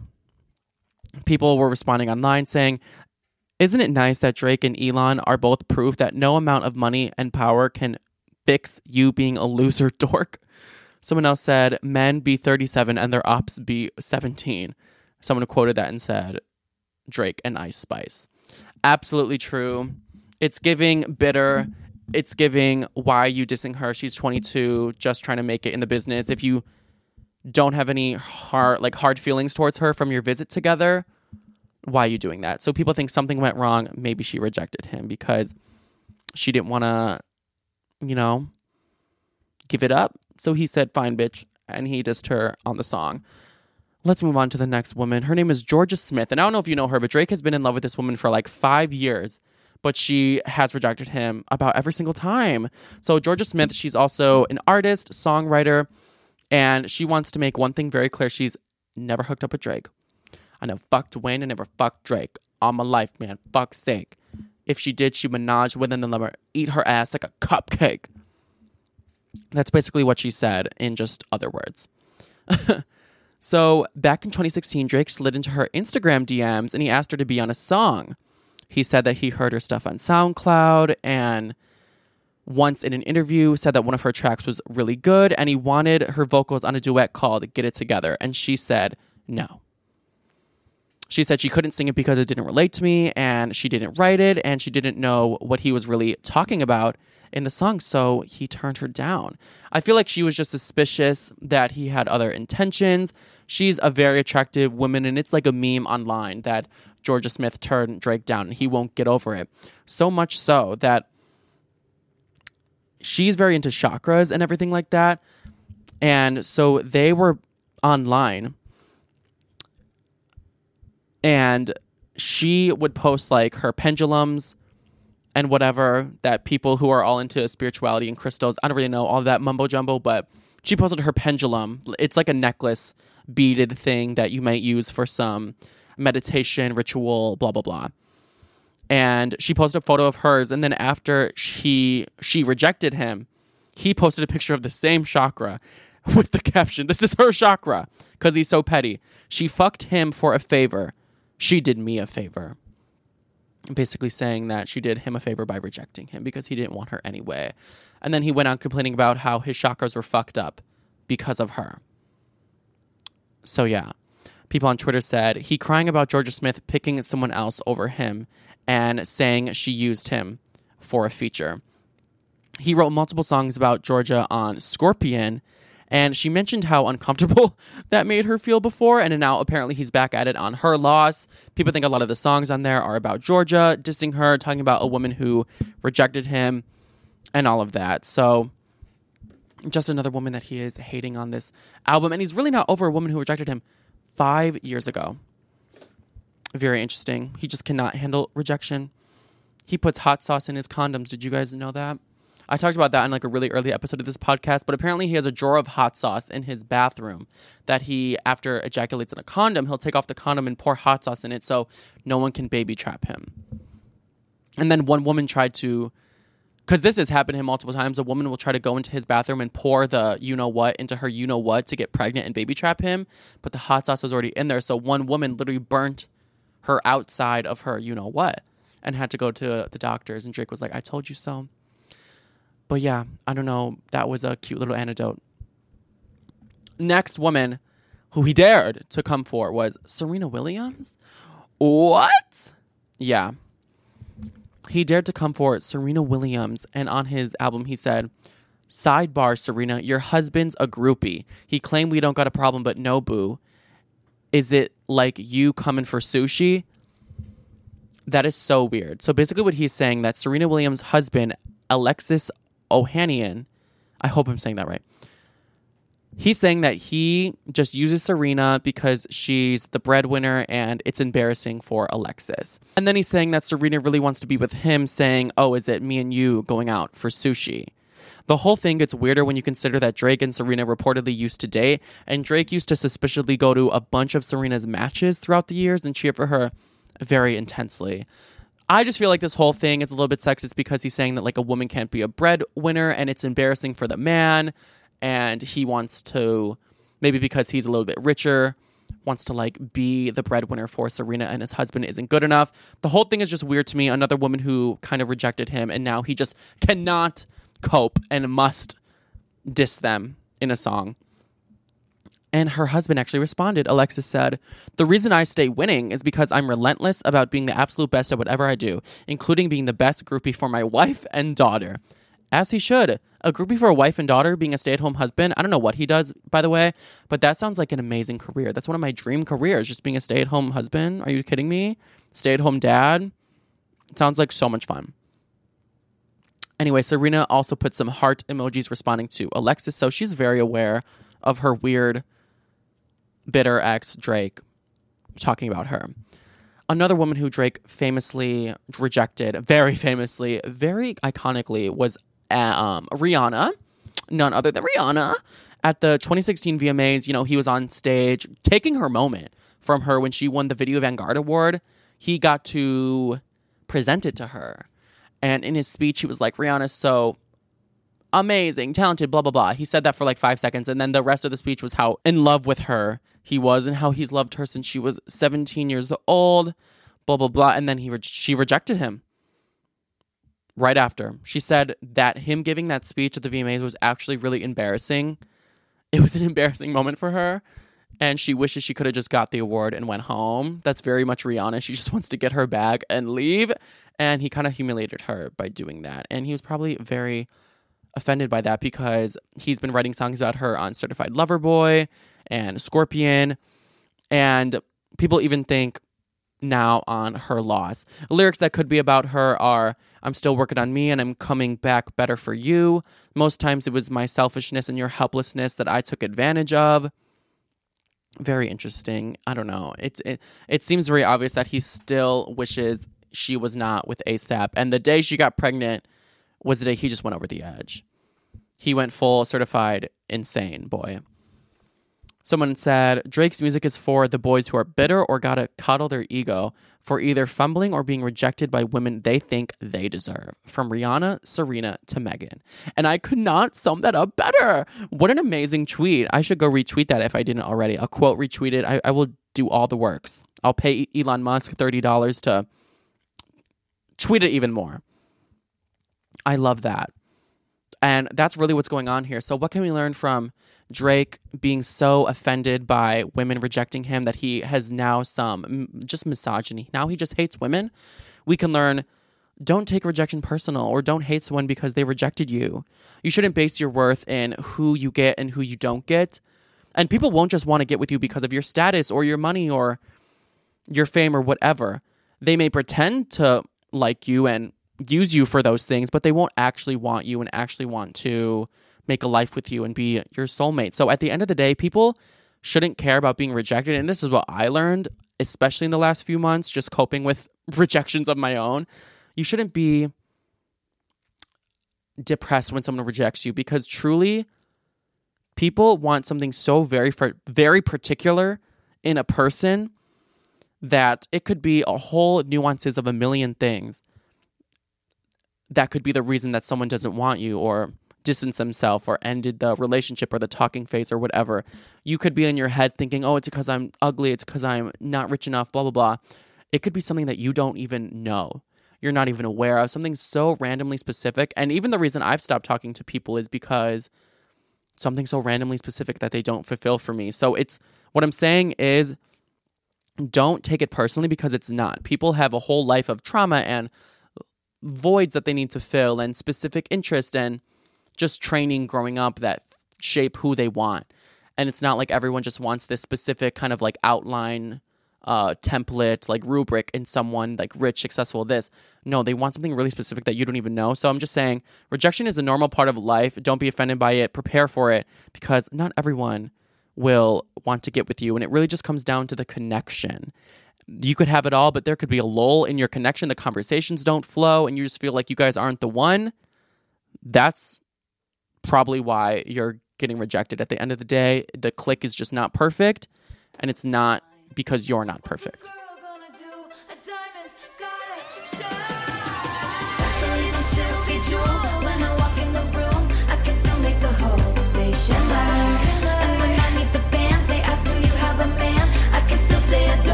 People were responding online saying, Isn't it nice that Drake and Elon are both proof that no amount of money and power can fix you being a loser dork? Someone else said, Men be 37 and their ops be 17. Someone quoted that and said, Drake and Ice Spice. Absolutely true. It's giving bitter. It's giving why are you dissing her? She's 22, just trying to make it in the business. If you don't have any hard like hard feelings towards her from your visit together, why are you doing that? So people think something went wrong. Maybe she rejected him because she didn't want to, you know, give it up. So he said, "Fine, bitch," and he dissed her on the song. Let's move on to the next woman. Her name is Jorja Smith. And I don't know if you know her, but Drake has been in love with this woman for like five years, but she has rejected him about every single time. So, Jorja Smith, she's also an artist, songwriter, and she wants to make one thing very clear. She's never hooked up with Drake. I never fucked Wayne and never fucked Drake. All my life, man. Fuck's sake. If she did, she menage with him and eat her ass like a cupcake. That's basically what she said in just other words. So back in 2016, Drake slid into her Instagram DMs and he asked her to be on a song. He said that he heard her stuff on SoundCloud and once in an interview said that one of her tracks was really good and he wanted her vocals on a duet called Get It Together. And she said no. She said she couldn't sing it because it didn't relate to me and she didn't write it and she didn't know what he was really talking about in the song, so he turned her down. I feel like she was just suspicious that he had other intentions. She's a very attractive woman, and it's like a meme online that Jorja Smith turned Drake down and he won't get over it. So much so that she's very into chakras and everything like that. And so they were online and she would post like her pendulums and whatever that people who are all into spirituality and crystals, I don't really know all that mumbo jumbo, but she posted her pendulum. It's like a necklace beaded thing that you might use for some meditation ritual, blah blah blah. And she posted a photo of hers, and then after she she rejected him, he posted a picture of the same chakra with the caption, "This is her chakra," because he's so petty. She fucked him for a favor. She did me a favor basically saying that she did him a favor by rejecting him because he didn't want her anyway. And then he went on complaining about how his chakras were fucked up because of her. So yeah, people on Twitter said he crying about Jorja Smith picking someone else over him and saying she used him for a feature. He wrote multiple songs about Jorja on Scorpion and she mentioned how uncomfortable that made her feel before, and now apparently he's back at it on her loss. People think a lot of the songs on there are about Jorja, dissing her, talking about a woman who rejected him, and all of that. So, just another woman that he is hating on this album, and he's really not over a woman who rejected him five years ago. Very interesting. He just cannot handle rejection. He puts hot sauce in his condoms. Did you guys know that? I talked about that in like a really early episode of this podcast, but apparently he has a drawer of hot sauce in his bathroom that he, after ejaculates in a condom, he'll take off the condom and pour hot sauce in it so no one can baby trap him. And then one woman tried to, because this has happened to him multiple times, a woman will try to go into his bathroom and pour the you know what into her you know what to get pregnant and baby trap him, but the hot sauce was already in there. So one woman literally burnt her outside of her you know what and had to go to the doctors. And Drake was like, I told you so. But yeah, I don't know. That was a cute little anecdote. Next woman who he dared to come for was Serena Williams. What? Yeah. He dared to come for Serena Williams, and on his album, he said, Sidebar, Serena, your husband's a groupie. He claimed we don't got a problem, but no, boo. Is it like you coming for sushi? That is so weird. So basically, what he's saying that Serena Williams' husband, Alexis Ohanian, I hope I'm saying that right. He's saying that he just uses Serena because she's the breadwinner and it's embarrassing for Alexis. And then he's saying that Serena really wants to be with him, saying, Oh, is it me and you going out for sushi? The whole thing gets weirder when you consider that Drake and Serena reportedly used to date, and Drake used to suspiciously go to a bunch of Serena's matches throughout the years and cheer for her very intensely. I just feel like this whole thing is a little bit sexist because he's saying that like a woman can't be a breadwinner and it's embarrassing for the man and he wants to maybe because he's a little bit richer wants to like be the breadwinner for Serena and his husband isn't good enough. The whole thing is just weird to me. Another woman who kind of rejected him and now he just cannot cope and must diss them in a song. And her husband actually responded. Alexis said, The reason I stay winning is because I'm relentless about being the absolute best at whatever I do, including being the best groupie for my wife and daughter. As he should. A groupie for a wife and daughter, being a stay at home husband. I don't know what he does, by the way, but that sounds like an amazing career. That's one of my dream careers, just being a stay at home husband. Are you kidding me? Stay at home dad. It sounds like so much fun. Anyway, Serena also put some heart emojis responding to Alexis, so she's very aware of her weird, bitter ex, Drake, talking about her. Another woman who Drake famously rejected, very famously, very iconically, was um, Rihanna, none other than Rihanna. At the 2016 VMAs, you know, he was on stage taking her moment from her when she won the Video Vanguard Award. He got to present it to her. And in his speech, he was like, Rihanna's so amazing, talented, blah, blah, blah. He said that for like five seconds. And then the rest of the speech was how in love with her he was and how he's loved her since she was 17 years old, blah, blah, blah. And then he re- she rejected him right after. She said that him giving that speech at the VMAs was actually really embarrassing. It was an embarrassing moment for her. And she wishes she could have just got the award and went home. That's very much Rihanna. She just wants to get her bag and leave. And he kind of humiliated her by doing that. And he was probably very offended by that because he's been writing songs about her on Certified Lover Boy and Scorpion. And people even think now on her loss. Lyrics that could be about her are I'm still working on me and I'm coming back better for you. Most times it was my selfishness and your helplessness that I took advantage of. Very interesting. I don't know. It's it, it seems very obvious that he still wishes she was not with ASAP. And the day she got pregnant was the day he just went over the edge. He went full certified insane boy. Someone said Drake's music is for the boys who are bitter or gotta coddle their ego for either fumbling or being rejected by women they think they deserve. From Rihanna, Serena to Megan. And I could not sum that up better. What an amazing tweet. I should go retweet that if I didn't already. I'll quote retweet it. I, I will do all the works. I'll pay Elon Musk $30 to tweet it even more. I love that. And that's really what's going on here. So, what can we learn from Drake being so offended by women rejecting him that he has now some just misogyny? Now he just hates women. We can learn don't take rejection personal or don't hate someone because they rejected you. You shouldn't base your worth in who you get and who you don't get. And people won't just want to get with you because of your status or your money or your fame or whatever. They may pretend to like you and use you for those things, but they won't actually want you and actually want to make a life with you and be your soulmate. So at the end of the day, people shouldn't care about being rejected. And this is what I learned, especially in the last few months, just coping with rejections of my own. You shouldn't be depressed when someone rejects you because truly people want something so very very particular in a person that it could be a whole nuances of a million things that could be the reason that someone doesn't want you or distance themselves or ended the relationship or the talking phase or whatever. You could be in your head thinking, oh, it's because I'm ugly, it's because I'm not rich enough, blah, blah, blah. It could be something that you don't even know. You're not even aware of something so randomly specific. And even the reason I've stopped talking to people is because something so randomly specific that they don't fulfill for me. So it's what I'm saying is don't take it personally because it's not. People have a whole life of trauma and voids that they need to fill and specific interest and just training growing up that shape who they want. And it's not like everyone just wants this specific kind of like outline uh template like rubric in someone like rich successful this. No they want something really specific that you don't even know. So i'm just saying rejection is a normal part of life. Don't be offended by it. Prepare for it because not everyone will want to get with you. And it really just comes down to the connection you could have it all, but there could be a lull in your connection. The conversations don't flow, and you just feel like you guys aren't the one. That's probably why you're getting rejected. At the end of the day, the click is just not perfect, and it's not because you're not perfect. Do,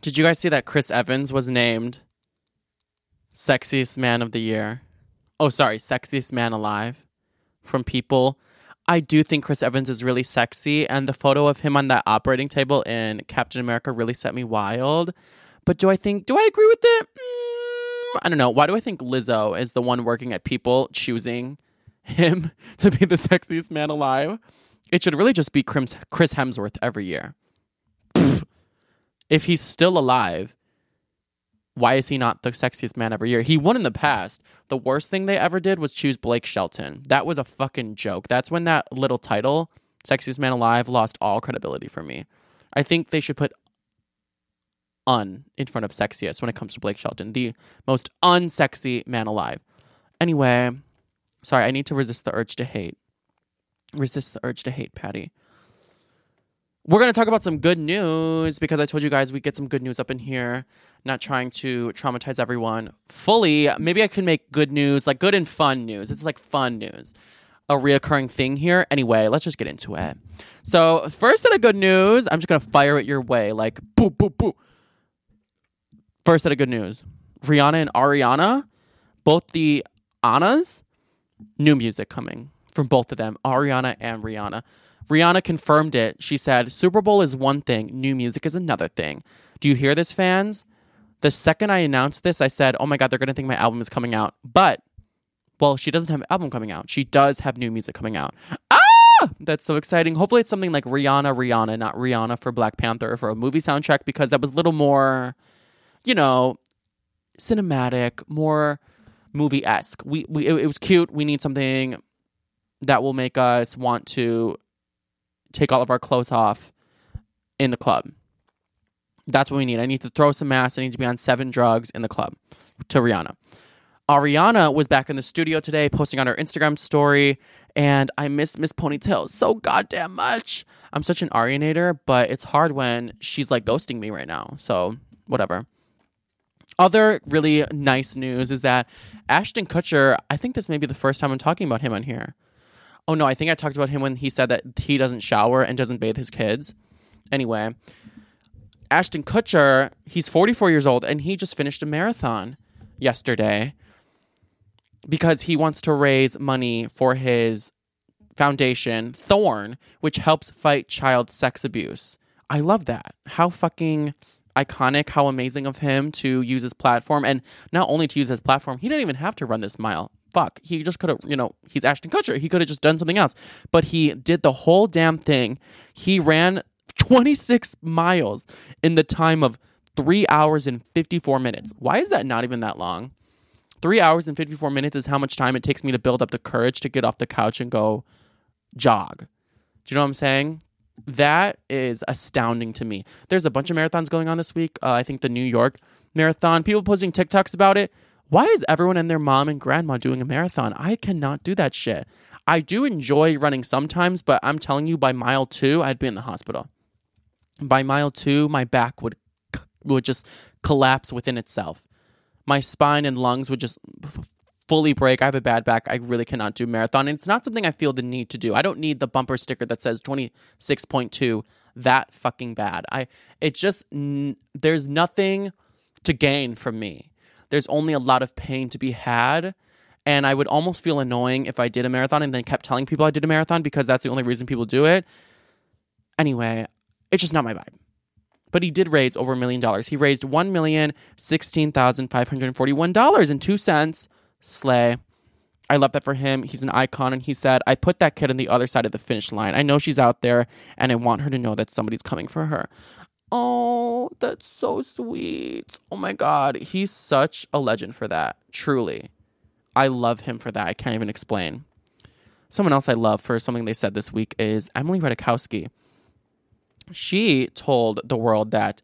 Did you guys see that Chris Evans was named sexiest man of the year? Oh, sorry, sexiest man alive from People. I do think Chris Evans is really sexy, and the photo of him on that operating table in Captain America really set me wild. But do I think, do I agree with it? Mm, I don't know. Why do I think Lizzo is the one working at People choosing him to be the sexiest man alive? It should really just be Chris Chris Hemsworth every year. If he's still alive, why is he not the sexiest man every year? He won in the past. The worst thing they ever did was choose Blake Shelton. That was a fucking joke. That's when that little title, Sexiest Man Alive, lost all credibility for me. I think they should put un in front of sexiest when it comes to Blake Shelton, the most unsexy man alive. Anyway, sorry, I need to resist the urge to hate. Resist the urge to hate, Patty. We're going to talk about some good news because I told you guys we get some good news up in here. Not trying to traumatize everyone fully. Maybe I can make good news, like good and fun news. It's like fun news, a reoccurring thing here. Anyway, let's just get into it. So, first set of good news, I'm just going to fire it your way like boo, boo, boo. First set of good news Rihanna and Ariana, both the Annas, new music coming from both of them, Ariana and Rihanna. Rihanna confirmed it. She said, Super Bowl is one thing, new music is another thing. Do you hear this, fans? The second I announced this, I said, Oh my God, they're going to think my album is coming out. But, well, she doesn't have an album coming out. She does have new music coming out. Ah! That's so exciting. Hopefully, it's something like Rihanna, Rihanna, not Rihanna for Black Panther or for a movie soundtrack because that was a little more, you know, cinematic, more movie esque. We, we it, it was cute. We need something that will make us want to take all of our clothes off in the club. That's what we need. I need to throw some mass. I need to be on seven drugs in the club to Rihanna. Ariana was back in the studio today posting on her Instagram story, and I miss Miss Ponytail so goddamn much. I'm such an Arianator, but it's hard when she's like ghosting me right now. So, whatever. Other really nice news is that Ashton Kutcher, I think this may be the first time I'm talking about him on here. Oh no, I think I talked about him when he said that he doesn't shower and doesn't bathe his kids. Anyway, Ashton Kutcher, he's 44 years old and he just finished a marathon yesterday because he wants to raise money for his foundation, Thorn, which helps fight child sex abuse. I love that. How fucking iconic, how amazing of him to use his platform and not only to use his platform, he didn't even have to run this mile. Fuck. He just could have, you know, he's Ashton Kutcher. He could have just done something else. But he did the whole damn thing. He ran 26 miles in the time of three hours and 54 minutes. Why is that not even that long? Three hours and 54 minutes is how much time it takes me to build up the courage to get off the couch and go jog. Do you know what I'm saying? That is astounding to me. There's a bunch of marathons going on this week. Uh, I think the New York marathon, people posting TikToks about it. Why is everyone and their mom and grandma doing a marathon? I cannot do that shit. I do enjoy running sometimes, but I'm telling you, by mile two, I'd be in the hospital. By mile two, my back would would just collapse within itself. My spine and lungs would just fully break. I have a bad back. I really cannot do marathon, and it's not something I feel the need to do. I don't need the bumper sticker that says 26.2 that fucking bad. I it just n- there's nothing to gain from me. There's only a lot of pain to be had. And I would almost feel annoying if I did a marathon and then kept telling people I did a marathon because that's the only reason people do it. Anyway, it's just not my vibe. But he did raise over a million dollars. He raised one million sixteen thousand five hundred forty-one dollars and two cents. Slay. I love that for him. He's an icon, and he said, "I put that kid on the other side of the finish line. I know she's out there, and I want her to know that somebody's coming for her." Oh, that's so sweet. Oh my god, he's such a legend for that. Truly, I love him for that. I can't even explain. Someone else I love for something they said this week is Emily Ratajkowski she told the world that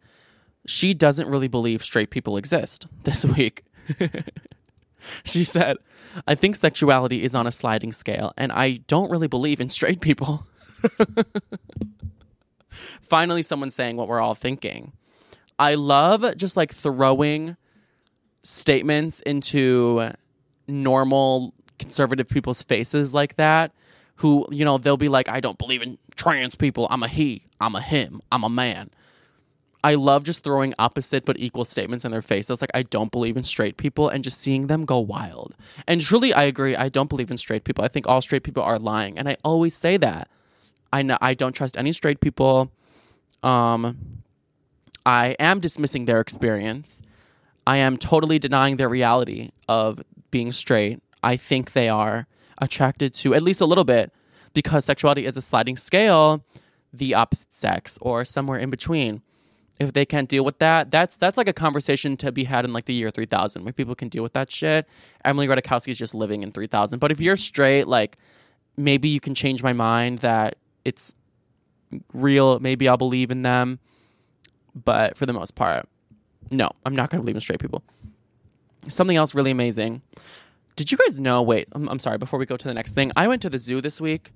she doesn't really believe straight people exist this week. she said, I think sexuality is on a sliding scale, and I don't really believe in straight people. Finally, someone saying what we're all thinking. I love just like throwing statements into normal conservative people's faces like that who you know they'll be like i don't believe in trans people i'm a he i'm a him i'm a man I love just throwing opposite but equal statements in their faces. Like, I don't believe in straight people and just seeing them go wild. And truly, I agree. I don't believe in straight people. I think all straight people are lying. And I always say that. I, know, I don't trust any straight people. Um, I am dismissing their experience. I am totally denying their reality of being straight. I think they are attracted to at least a little bit because sexuality is a sliding scale, the opposite sex or somewhere in between. If they can't deal with that, that's that's like a conversation to be had in like the year 3000 where people can deal with that shit. Emily Ratajkowski is just living in 3000. But if you're straight, like maybe you can change my mind that it's real. Maybe I'll believe in them. But for the most part, no, I'm not going to believe in straight people. Something else really amazing. Did you guys know? Wait, I'm, I'm sorry. Before we go to the next thing, I went to the zoo this week.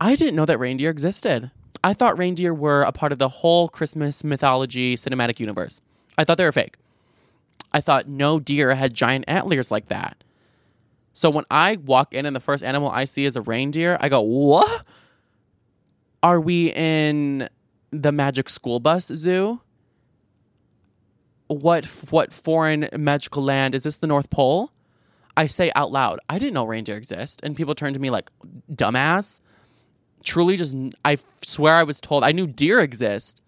I didn't know that reindeer existed. I thought reindeer were a part of the whole Christmas mythology cinematic universe. I thought they were fake. I thought no deer had giant antlers like that. So when I walk in and the first animal I see is a reindeer, I go, "What? Are we in the Magic School Bus Zoo? What what foreign magical land is this? The North Pole?" I say out loud, "I didn't know reindeer exist," and people turn to me like, "Dumbass." Truly, just I swear I was told I knew deer exist,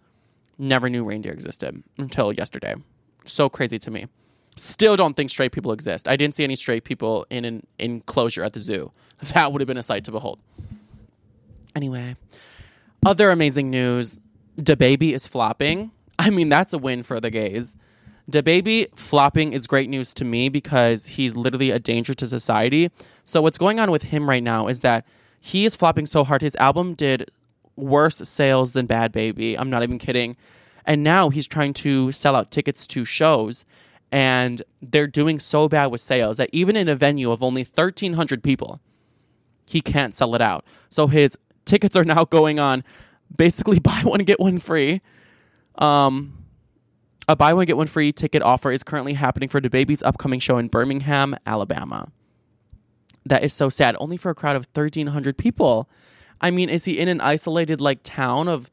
never knew reindeer existed until yesterday. So crazy to me. Still don't think straight people exist. I didn't see any straight people in an enclosure at the zoo. That would have been a sight to behold. Anyway, other amazing news: DaBaby is flopping. I mean, that's a win for the gays. DaBaby flopping is great news to me because he's literally a danger to society. So what's going on with him right now is that he is flopping so hard. His album did worse sales than Bhad Bhabie. I'm not even kidding. And now he's trying to sell out tickets to shows and they're doing so bad with sales that even in a venue of only 1300 people, he can't sell it out. So his tickets are now going on basically buy one get one free. Um a buy one get one free ticket offer is currently happening for DaBaby's upcoming show in Birmingham, Alabama. That is so sad. Only for a crowd of 1300 people. I mean, is he in an isolated like town of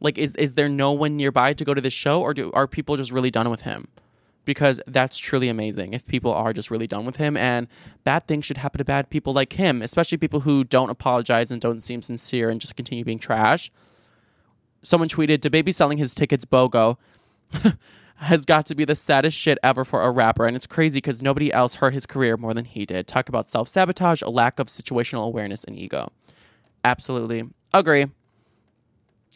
like is is there no one nearby to go to this show or do are people just really done with him? Because that's truly amazing if people are just really done with him and bad things should happen to bad people like him, especially people who don't apologize and don't seem sincere and just continue being trash. Someone tweeted, DaBaby selling his tickets BOGO has got to be the saddest shit ever for a rapper. And it's crazy because nobody else hurt his career more than he did. Talk about self sabotage, a lack of situational awareness, and ego. Absolutely. Agree.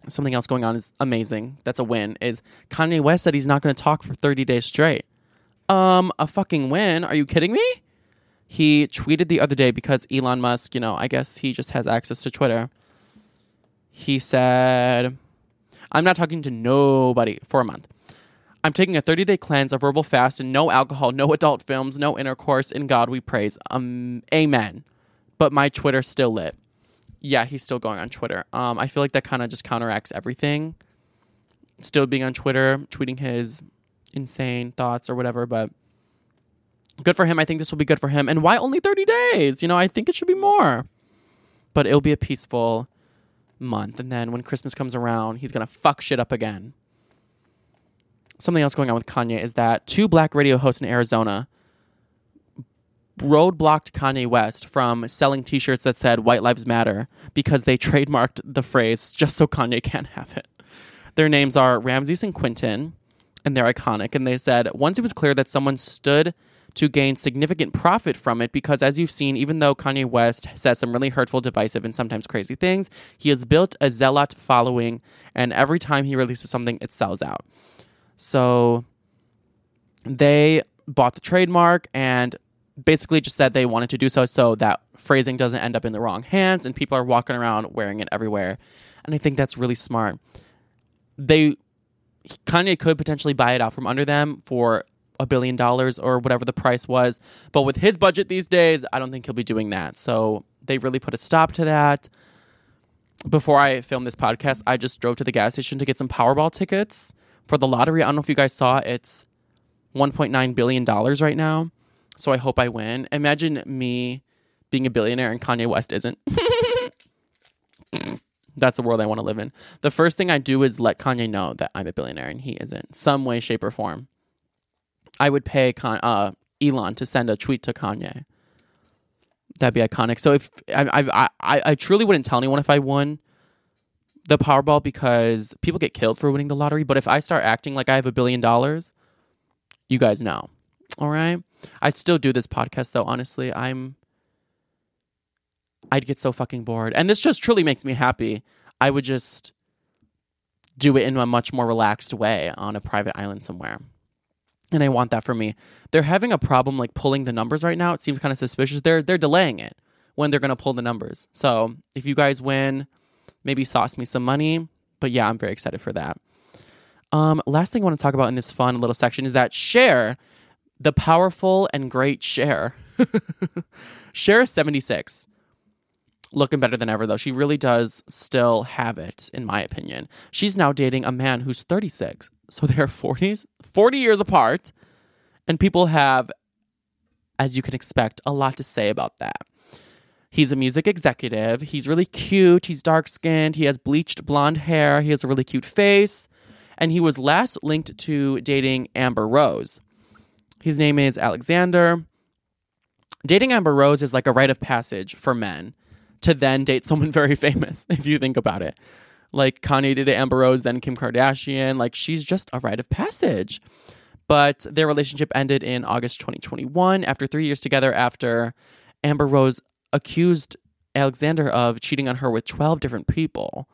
Something else going on is amazing. That's a win. Is Kanye West said he's not going to talk for 30 days straight. Um, a fucking win. Are you kidding me? He tweeted the other day because Elon Musk, you know, I guess he just has access to Twitter. He said, I'm not talking to nobody for a month. I'm taking a 30 day cleanse, a verbal fast, and no alcohol, no adult films, no intercourse. In God we praise. Um, amen. But my Twitter's still lit. Yeah, he's still going on Twitter. Um, I feel like that kind of just counteracts everything. Still being on Twitter, tweeting his insane thoughts or whatever, but good for him. I think this will be good for him. And why only 30 days? You know, I think it should be more. But it'll be a peaceful month. And then when Christmas comes around, he's going to fuck shit up again. Something else going on with Kanye is that two black radio hosts in Arizona roadblocked Kanye West from selling t shirts that said White Lives Matter because they trademarked the phrase just so Kanye can't have it. Their names are Ramses and Quinton, and they're iconic. And they said once it was clear that someone stood to gain significant profit from it, because as you've seen, even though Kanye West says some really hurtful, divisive, and sometimes crazy things, he has built a zealot following, and every time he releases something, it sells out. So they bought the trademark and basically just said they wanted to do so so that phrasing doesn't end up in the wrong hands and people are walking around wearing it everywhere. And I think that's really smart. They Kanye could potentially buy it out from under them for a billion dollars or whatever the price was, but with his budget these days, I don't think he'll be doing that. So they really put a stop to that. Before I filmed this podcast, I just drove to the gas station to get some Powerball tickets for the lottery. I don't know if you guys saw it's 1.9 billion dollars right now. So I hope I win. Imagine me being a billionaire and Kanye West isn't. That's the world I want to live in. The first thing I do is let Kanye know that I'm a billionaire and he isn't, some way, shape, or form. I would pay Con- uh, Elon to send a tweet to Kanye. That'd be iconic. So if I, I, I, I truly wouldn't tell anyone if I won the Powerball because people get killed for winning the lottery. But if I start acting like I have a billion dollars, you guys know. All right. I'd still do this podcast though. Honestly, I'm. I'd get so fucking bored, and this just truly makes me happy. I would just do it in a much more relaxed way on a private island somewhere. And I want that for me. They're having a problem like pulling the numbers right now. It seems kind of suspicious. They're they're delaying it when they're going to pull the numbers. So, if you guys win, maybe sauce me some money. But yeah, I'm very excited for that. Um, last thing I want to talk about in this fun little section is that Cher, the powerful and great Cher. Cher is 76. Looking better than ever, though. She really does still have it, in my opinion. She's now dating a man who's 36. So they're 40s, 40 years apart. And people have, as you can expect, a lot to say about that. He's a music executive. He's really cute. He's dark skinned. He has bleached blonde hair. He has a really cute face. And he was last linked to dating Amber Rose. His name is Alexander. Dating Amber Rose is like a rite of passage for men to then date someone very famous, if you think about it. Like Kanye did Amber Rose, then Kim Kardashian. Like she's just a rite of passage. But their relationship ended in August 2021 after three years together after Amber Rose accused Alexander of cheating on her with 12 different people.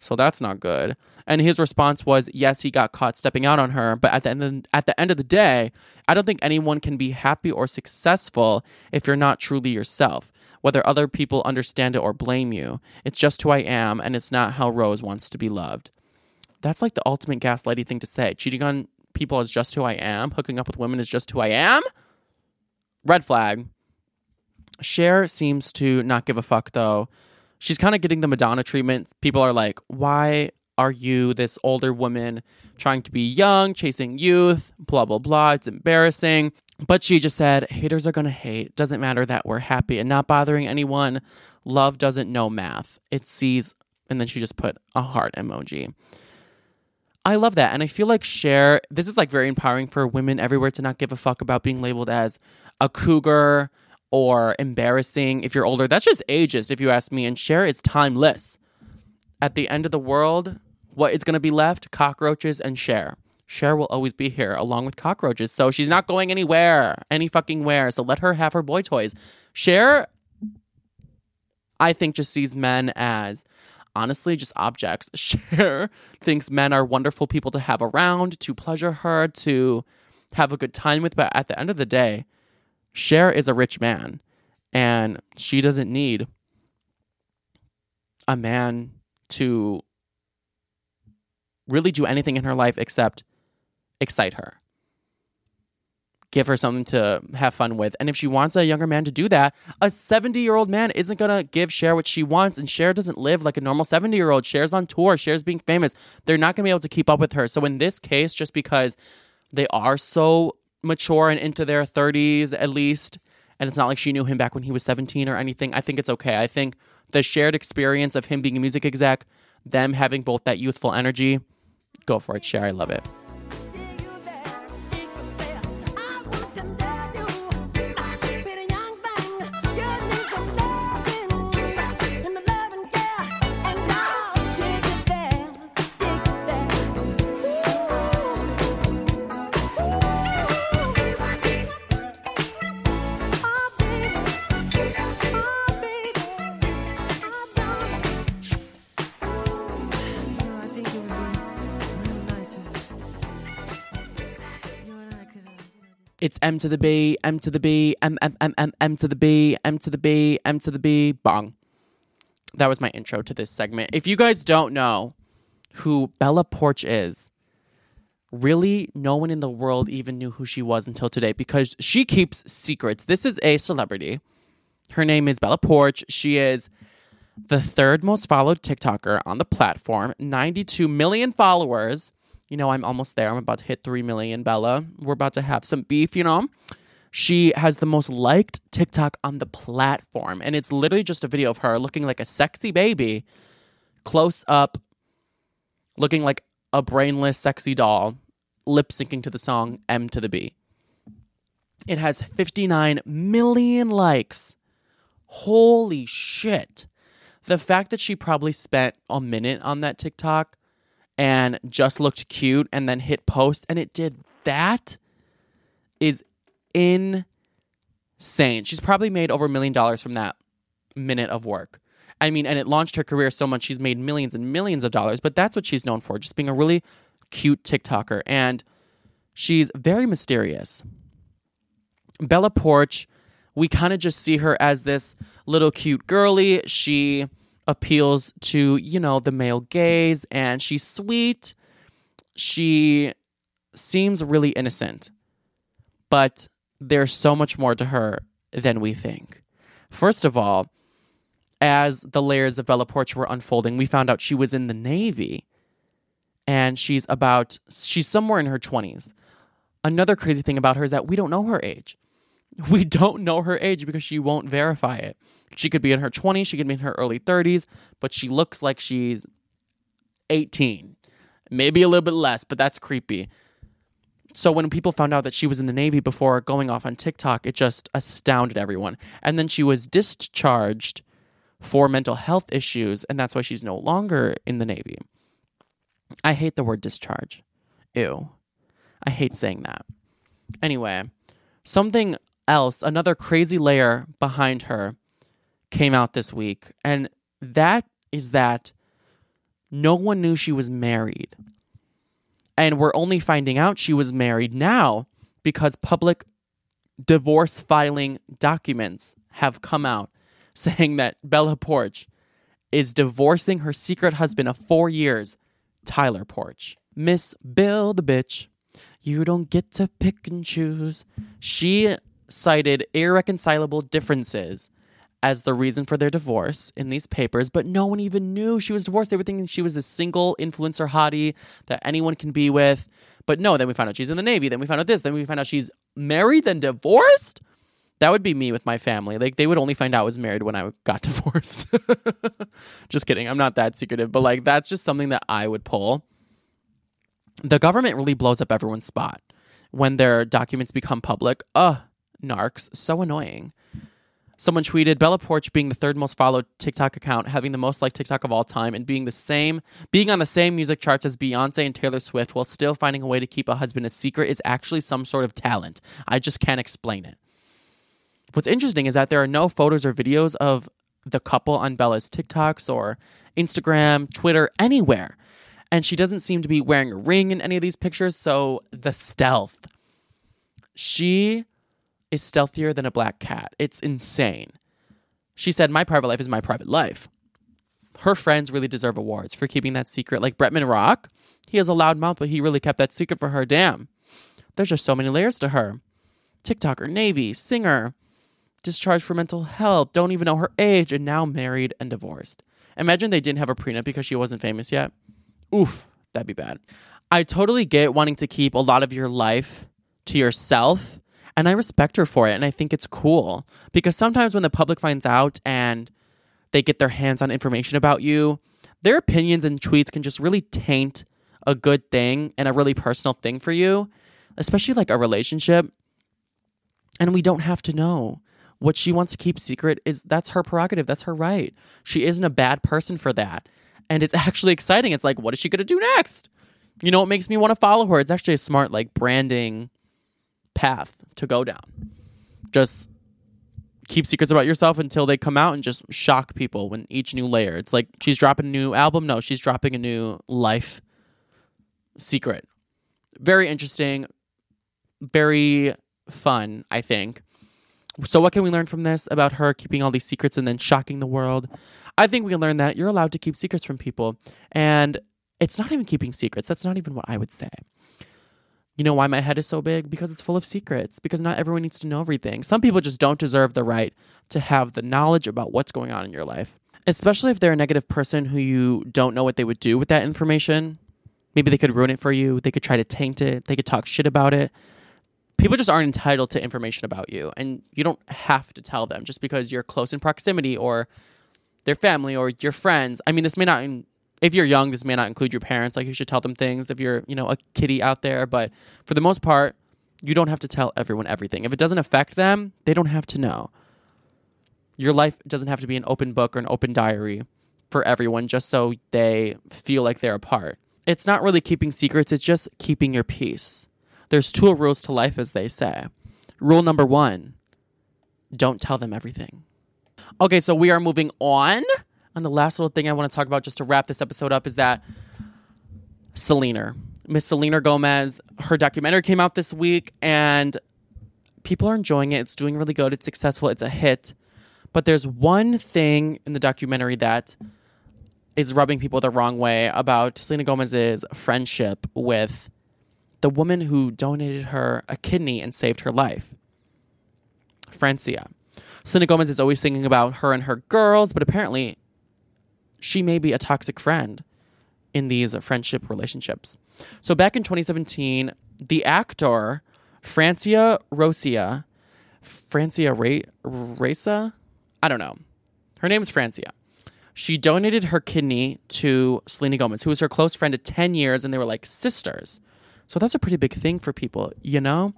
So that's not good. And his response was, yes, he got caught stepping out on her, but at the end of, at the end of the day, I don't think anyone can be happy or successful if you're not truly yourself. Whether other people understand it or blame you, it's just who I am, and it's not how Rose wants to be loved. That's like the ultimate gaslighting thing to say. Cheating on people is just who I am. Hooking up with women is just who I am. Red flag. Cher seems to not give a fuck though. She's kind of getting the Madonna treatment. People are like, why are you this older woman trying to be young, chasing youth, blah, blah, blah. It's embarrassing. But she just said, haters are going to hate. Doesn't matter that we're happy and not bothering anyone. Love doesn't know math, it sees. And then she just put a heart emoji. I love that. And I feel like Cher, this is like very empowering for women everywhere to not give a fuck about being labeled as a cougar or embarrassing if you're older. That's just ageist, if you ask me. And Cher is timeless. At the end of the world, what is going to be left? Cockroaches and share. Cher will always be here along with cockroaches. So she's not going anywhere, any fucking where. So let her have her boy toys. Cher, I think, just sees men as honestly just objects. Cher thinks men are wonderful people to have around, to pleasure her, to have a good time with. But at the end of the day, Cher is a rich man and she doesn't need a man to really do anything in her life except excite her. Give her something to have fun with. And if she wants a younger man to do that, a 70 year old man isn't going to give Cher what she wants. And Cher doesn't live like a normal 70 year old. Cher's on tour, Cher's being famous. They're not going to be able to keep up with her. So in this case, just because they are so mature and into their 30s at least, and it's not like she knew him back when he was 17 or anything, I think it's okay. I think the shared experience of him being a music exec, them having both that youthful energy, go for it, Cher. I love it. It's M to the B, M to the B, M M M M M to the B, M to the B, M to the B, bong. That was my intro to this segment. If you guys don't know who Bella Poarch is, really no one in the world even knew who she was until today because she keeps secrets. This is a celebrity. Her name is Bella Poarch. She is the third most followed TikToker on the platform, 92 million followers. You know, I'm almost there. I'm about to hit 3 million, Bella. We're about to have some beef, you know? She has the most liked TikTok on the platform. And it's literally just a video of her looking like a sexy baby, close up, looking like a brainless, sexy doll, lip syncing to the song M to the B. It has 59 million likes. Holy shit. The fact that she probably spent a minute on that TikTok and just looked cute and then hit post and it did that is insane. She's probably made over a million dollars from that minute of work. I mean, and it launched her career so much she's made millions and millions of dollars, but that's what she's known for, just being a really cute TikToker. And she's very mysterious. Bella Poarch, we kind of just see her as this little cute girly. She appeals to, you know, the male gaze and she's sweet. She seems really innocent, but there's so much more to her than we think. First of all, as the layers of Bella Poarch were unfolding, we found out she was in the Navy and she's about, she's somewhere in her 20s. Another crazy thing about her is that we don't know her age. We don't know her age because she won't verify it. She could be in her 20s, she could be in her early 30s, but she looks like she's 18. Maybe a little bit less, but that's creepy. So when people found out that she was in the Navy before going off on TikTok, it just astounded everyone. And then she was discharged for mental health issues, and that's why she's no longer in the Navy. I hate the word discharge. Ew. I hate saying that. Anyway, something else, another crazy layer behind her came out this week, and that is that no one knew she was married. And we're only finding out she was married now because public divorce filing documents have come out saying that Bella Poarch is divorcing her secret husband of four years, Tyler Poarch. Miss Bill the bitch, you don't get to pick and choose. She cited irreconcilable differences as the reason for their divorce in these papers, but no one even knew she was divorced. They were thinking she was a single influencer hottie that anyone can be with. But no, then we found out she's in the Navy. Then we found out this. Then we found out she's married, then divorced. That would be me with my family. Like they would only find out I was married when I got divorced. just kidding. I'm not that secretive, but like that's just something that I would pull. The government really blows up everyone's spot when their documents become public. Ugh, narcs, so annoying. Someone tweeted Bella Poarch being the third most followed TikTok account, having the most liked TikTok of all time, and being the same being on the same music charts as Beyonce and Taylor Swift while still finding a way to keep a husband a secret is actually some sort of talent. I just can't explain it. What's interesting is that there are no photos or videos of the couple on Bella's TikToks or Instagram, Twitter, anywhere. And she doesn't seem to be wearing a ring in any of these pictures, so the stealth. She is stealthier than a black cat. It's insane. She said, My private life is my private life. Her friends really deserve awards for keeping that secret. Like Bretman Rock, he has a loud mouth, but he really kept that secret for her. Damn. There's just so many layers to her. TikToker, Navy, singer, discharged for mental health, don't even know her age, and now married and divorced. Imagine they didn't have a prenup because she wasn't famous yet. Oof, that'd be bad. I totally get wanting to keep a lot of your life to yourself, and I respect her for it, and I think it's cool. Because sometimes when the public finds out and they get their hands on information about you, their opinions and tweets can just really taint a good thing and a really personal thing for you, especially like a relationship. And we don't have to know. What she wants to keep secret is that's her prerogative that's her right. She isn't a bad person for that. And it's actually exciting. It's like what is she going to do next? You know it makes me want to follow her? It's actually a smart like branding path to go down just keep secrets about yourself until they come out and just shock people when each new layer it's like she's dropping a new album no she's dropping a new life secret very interesting very fun i think so, what can we learn from this about her keeping all these secrets and then shocking the world? I think we can learn that you're allowed to keep secrets from people. And it's not even keeping secrets. That's not even what I would say. You know why my head is so big? Because it's full of secrets. Because not everyone needs to know everything. Some people just don't deserve the right to have the knowledge about what's going on in your life, especially if they're a negative person who you don't know what they would do with that information. Maybe they could ruin it for you. They could try to taint it. They could talk shit about it people just aren't entitled to information about you and you don't have to tell them just because you're close in proximity or their family or your friends i mean this may not if you're young, this may not include your parents. Like you should tell them things if you're, you know, a kitty out there. But for the most part, you don't have to tell everyone everything. If it doesn't affect them, they don't have to know. Your life doesn't have to be an open book or an open diary for everyone just so they feel like they're a part. It's not really keeping secrets, it's just keeping your peace. There's two rules to life, as they say. Rule number one don't tell them everything. Okay, so we are moving on. And the last little thing I want to talk about just to wrap this episode up is that Selena, Miss Selena Gomez, her documentary came out this week and people are enjoying it. It's doing really good. It's successful. It's a hit. But there's one thing in the documentary that is rubbing people the wrong way about Selena Gomez's friendship with the woman who donated her a kidney and saved her life, Francia. Selena Gomez is always thinking about her and her girls, but apparently she may be a toxic friend in these friendship relationships. So back in 2017, the actor Francia Rosia, Francia Ra- Reza, I don't know. Her name is Francia. She donated her kidney to Selena Gomez, who was her close friend of 10 years, and they were like sisters. So that's a pretty big thing for people, you know?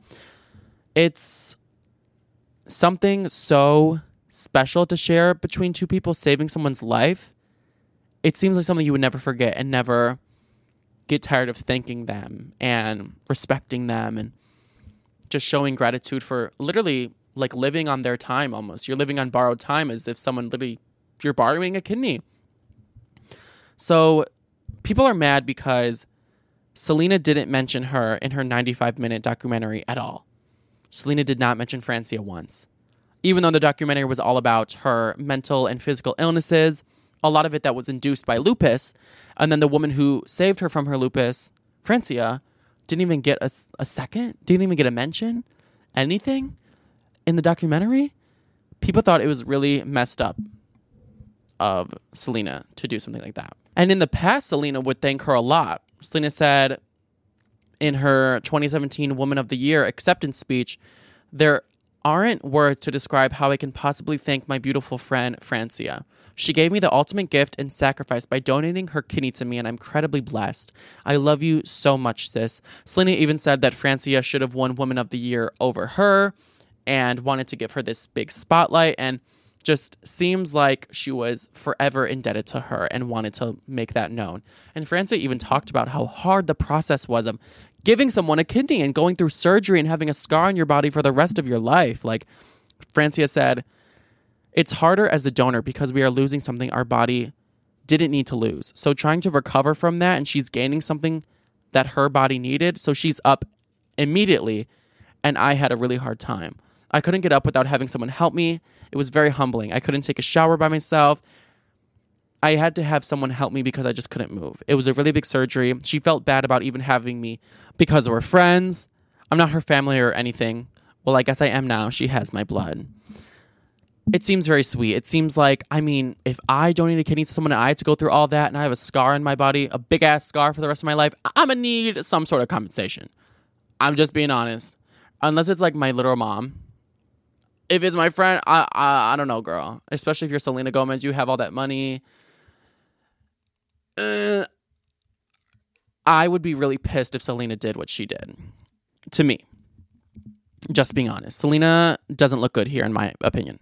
It's something so special to share between two people, saving someone's life. It seems like something you would never forget and never get tired of thanking them and respecting them and just showing gratitude for literally like living on their time almost. You're living on borrowed time as if someone literally you're borrowing a kidney. So people are mad because Selena didn't mention her in her 95 minute documentary at all. Selena did not mention Francia once. Even though the documentary was all about her mental and physical illnesses, a lot of it that was induced by lupus, and then the woman who saved her from her lupus, Francia, didn't even get a, a second, didn't even get a mention, anything in the documentary. People thought it was really messed up of Selena to do something like that. And in the past, Selena would thank her a lot. Selena said in her 2017 Woman of the Year acceptance speech, there aren't words to describe how I can possibly thank my beautiful friend, Francia. She gave me the ultimate gift and sacrifice by donating her kidney to me, and I'm incredibly blessed. I love you so much, sis. Selena even said that Francia should have won Woman of the Year over her and wanted to give her this big spotlight. And just seems like she was forever indebted to her and wanted to make that known. And Francia even talked about how hard the process was of giving someone a kidney and going through surgery and having a scar on your body for the rest of your life. Like Francia said, it's harder as a donor because we are losing something our body didn't need to lose. So trying to recover from that and she's gaining something that her body needed. So she's up immediately and I had a really hard time. I couldn't get up without having someone help me. It was very humbling. I couldn't take a shower by myself. I had to have someone help me because I just couldn't move. It was a really big surgery. She felt bad about even having me because we're friends. I'm not her family or anything. Well, I guess I am now. She has my blood. It seems very sweet. It seems like, I mean, if I donate a kidney to someone and I had to go through all that and I have a scar in my body, a big ass scar for the rest of my life, I'm gonna need some sort of compensation. I'm just being honest. Unless it's like my literal mom, if it's my friend, I, I I don't know, girl. Especially if you're Selena Gomez, you have all that money. Uh, I would be really pissed if Selena did what she did to me. Just being honest, Selena doesn't look good here, in my opinion.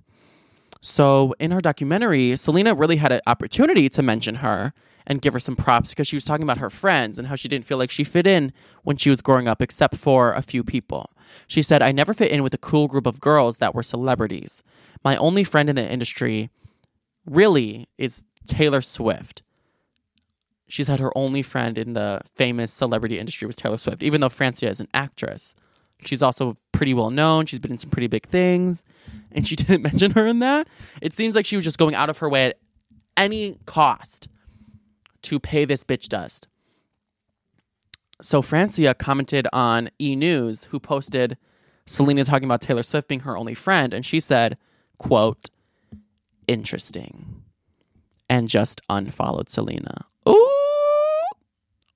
So in her documentary, Selena really had an opportunity to mention her and give her some props because she was talking about her friends and how she didn't feel like she fit in when she was growing up, except for a few people. She said, I never fit in with a cool group of girls that were celebrities. My only friend in the industry really is Taylor Swift. She's had her only friend in the famous celebrity industry was Taylor Swift, even though Francia is an actress. She's also pretty well known. She's been in some pretty big things, and she didn't mention her in that. It seems like she was just going out of her way at any cost to pay this bitch dust. So Francia commented on E News, who posted Selena talking about Taylor Swift being her only friend, and she said, quote, interesting. And just unfollowed Selena. Ooh.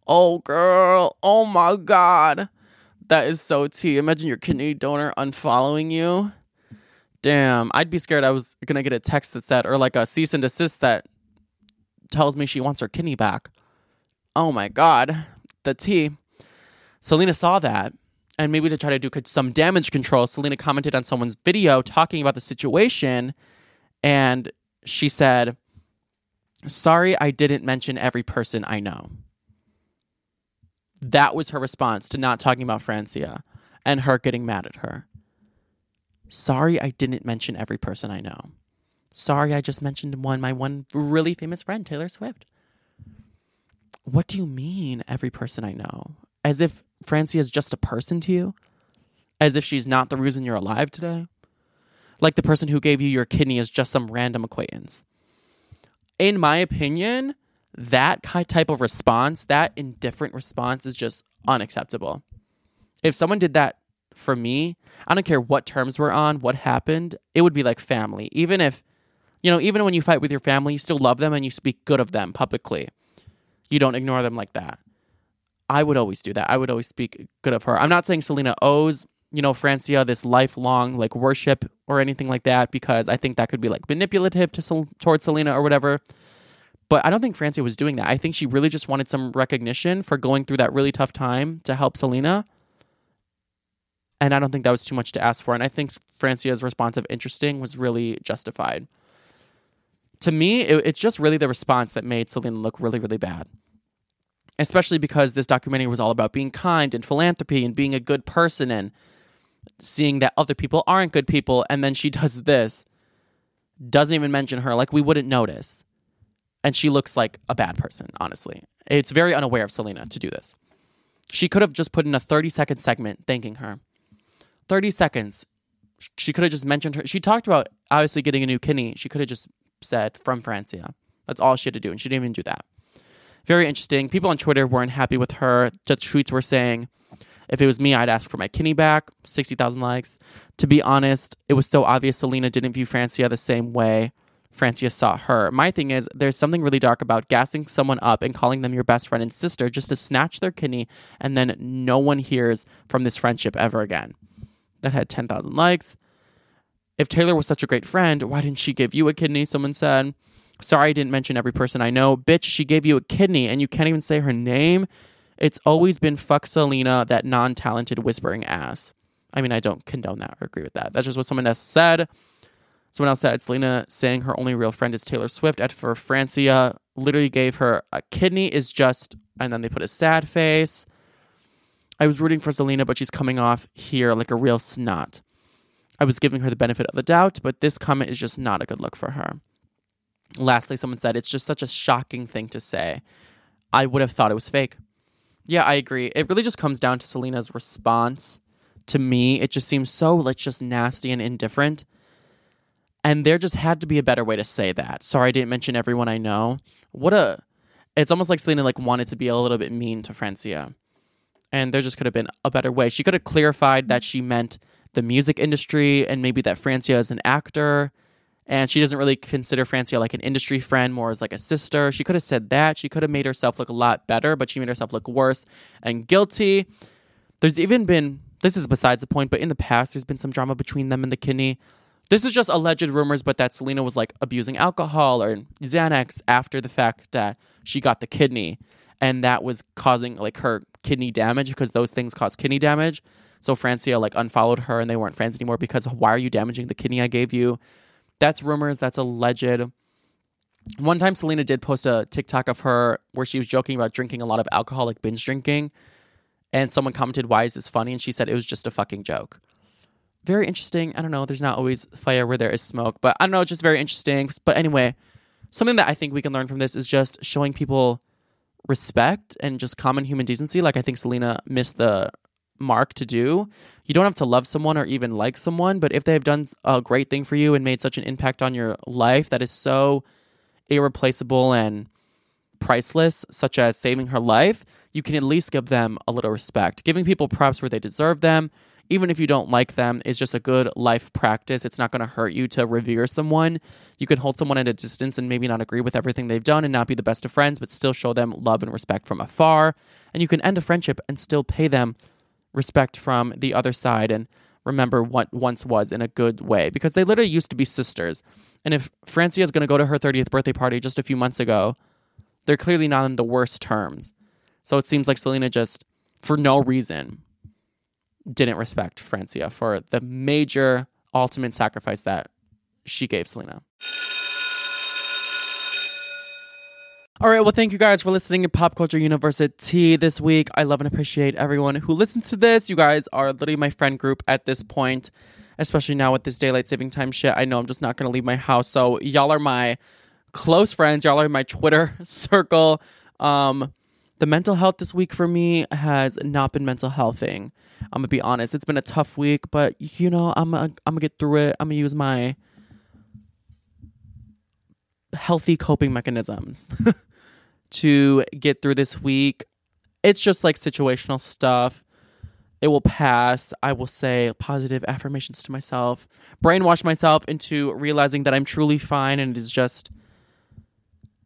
Oh girl. Oh my god. That is so tea. Imagine your kidney donor unfollowing you. Damn, I'd be scared I was gonna get a text that said, or like a cease and desist that tells me she wants her kidney back. Oh my God. The tea. Selena saw that. And maybe to try to do some damage control, Selena commented on someone's video talking about the situation. And she said, Sorry, I didn't mention every person I know. That was her response to not talking about Francia and her getting mad at her. Sorry, I didn't mention every person I know. Sorry, I just mentioned one, my one really famous friend, Taylor Swift. What do you mean, every person I know? As if Francia is just a person to you? As if she's not the reason you're alive today? Like the person who gave you your kidney is just some random acquaintance. In my opinion, that type of response, that indifferent response, is just unacceptable. If someone did that for me, I don't care what terms we're on, what happened, it would be like family. Even if, you know, even when you fight with your family, you still love them and you speak good of them publicly. You don't ignore them like that. I would always do that. I would always speak good of her. I'm not saying Selena owes, you know, Francia this lifelong like worship or anything like that because I think that could be like manipulative to towards Selena or whatever. But I don't think Francia was doing that. I think she really just wanted some recognition for going through that really tough time to help Selena. And I don't think that was too much to ask for. And I think Francia's response of interesting was really justified. To me, it, it's just really the response that made Selena look really, really bad especially because this documentary was all about being kind and philanthropy and being a good person and seeing that other people aren't good people and then she does this doesn't even mention her like we wouldn't notice and she looks like a bad person honestly. It's very unaware of selena to do this. She could have just put in a 30 second segment thanking her. 30 seconds. She could have just mentioned her. She talked about obviously getting a new kidney she could have just said from francia. That's all she had to do and she didn't even do that. Very interesting. People on Twitter weren't happy with her. The tweets were saying, if it was me, I'd ask for my kidney back. 60,000 likes. To be honest, it was so obvious Selena didn't view Francia the same way Francia saw her. My thing is, there's something really dark about gassing someone up and calling them your best friend and sister just to snatch their kidney and then no one hears from this friendship ever again. That had 10,000 likes. If Taylor was such a great friend, why didn't she give you a kidney? Someone said. Sorry, I didn't mention every person I know. Bitch, she gave you a kidney and you can't even say her name. It's always been fuck Selena, that non talented whispering ass. I mean, I don't condone that or agree with that. That's just what someone else said. Someone else said Selena saying her only real friend is Taylor Swift. At for Francia, literally gave her a kidney is just, and then they put a sad face. I was rooting for Selena, but she's coming off here like a real snot. I was giving her the benefit of the doubt, but this comment is just not a good look for her. Lastly, someone said, It's just such a shocking thing to say. I would have thought it was fake. Yeah, I agree. It really just comes down to Selena's response to me. It just seems so like just nasty and indifferent. And there just had to be a better way to say that. Sorry, I didn't mention everyone I know. What a it's almost like Selena like wanted to be a little bit mean to Francia. And there just could have been a better way. She could have clarified that she meant the music industry and maybe that Francia is an actor and she doesn't really consider Francia like an industry friend, more as like a sister. She could have said that. She could have made herself look a lot better, but she made herself look worse and guilty. There's even been, this is besides the point, but in the past, there's been some drama between them and the kidney. This is just alleged rumors, but that Selena was like abusing alcohol or Xanax after the fact that she got the kidney. And that was causing like her kidney damage because those things cause kidney damage. So Francia like unfollowed her and they weren't friends anymore because why are you damaging the kidney I gave you? That's rumors. That's alleged. One time, Selena did post a TikTok of her where she was joking about drinking a lot of alcoholic binge drinking. And someone commented, Why is this funny? And she said it was just a fucking joke. Very interesting. I don't know. There's not always fire where there is smoke, but I don't know. It's just very interesting. But anyway, something that I think we can learn from this is just showing people respect and just common human decency. Like I think Selena missed the mark to do. You don't have to love someone or even like someone, but if they have done a great thing for you and made such an impact on your life that is so irreplaceable and priceless, such as saving her life, you can at least give them a little respect. Giving people props where they deserve them, even if you don't like them, is just a good life practice. It's not going to hurt you to revere someone. You can hold someone at a distance and maybe not agree with everything they've done and not be the best of friends, but still show them love and respect from afar. And you can end a friendship and still pay them respect from the other side and remember what once was in a good way because they literally used to be sisters. And if Francia is going to go to her 30th birthday party just a few months ago they're clearly not on the worst terms. So it seems like Selena just, for no reason, didn't respect Francia for the major ultimate sacrifice that she gave Selena. All right, well, thank you guys for listening to Pop Culture University this week. I love and appreciate everyone who listens to this. You guys are literally my friend group at this point, especially now with this daylight saving time shit. I know I'm just not going to leave my house. So, y'all are my close friends. Y'all are my Twitter circle. Um, the mental health this week for me has not been mental healthing. I'm gonna be honest. It's been a tough week, but you know, I'm gonna, I'm gonna get through it. I'm gonna use my healthy coping mechanisms to get through this week. It's just like situational stuff. It will pass. I will say positive affirmations to myself, brainwash myself into realizing that I'm truly fine and it is just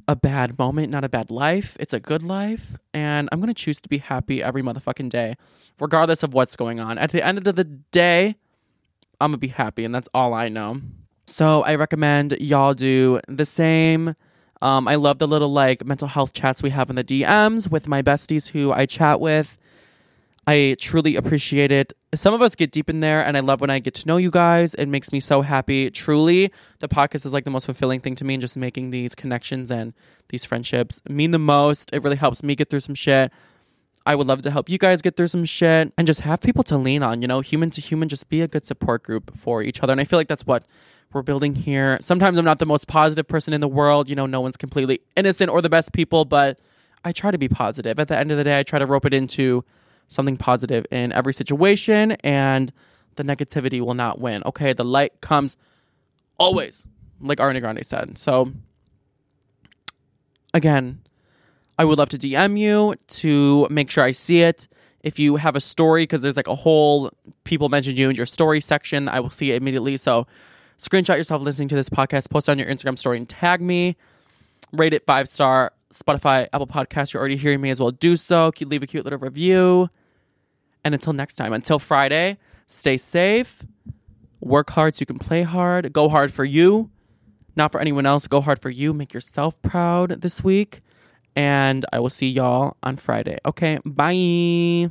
a bad moment, not a bad life. It's a good life. And I'm going to choose to be happy every motherfucking day, regardless of what's going on. At the end of the day, I'm going to be happy. And that's all I know. So I recommend y'all do the same. Um, I love the little like mental health chats we have in the DMs with my besties who I chat with. I truly appreciate it. Some of us get deep in there, and I love when I get to know you guys. It makes me so happy. Truly, the podcast is like the most fulfilling thing to me, and just making these connections and these friendships mean the most. It really helps me get through some shit. I would love to help you guys get through some shit and just have people to lean on, you know, human to human, just be a good support group for each other. And I feel like that's what we're building here. Sometimes I'm not the most positive person in the world. You know, no one's completely innocent or the best people, but I try to be positive. At the end of the day, I try to rope it into something positive in every situation, and the negativity will not win. Okay, the light comes always, like Ariana Grande said. So, again, I would love to DM you to make sure I see it. If you have a story, because there's like a whole people mentioned you in your story section, I will see it immediately. So, screenshot yourself listening to this podcast, post on your Instagram story, and tag me. Rate it five star. Spotify, Apple Podcasts, you're already hearing me as well. Do so. Keep- Leave a cute little review. And until next time, until Friday, stay safe, work hard so you can play hard, go hard for you, not for anyone else. Go hard for you. Make yourself proud this week. And I will see y'all on Friday. Okay, bye.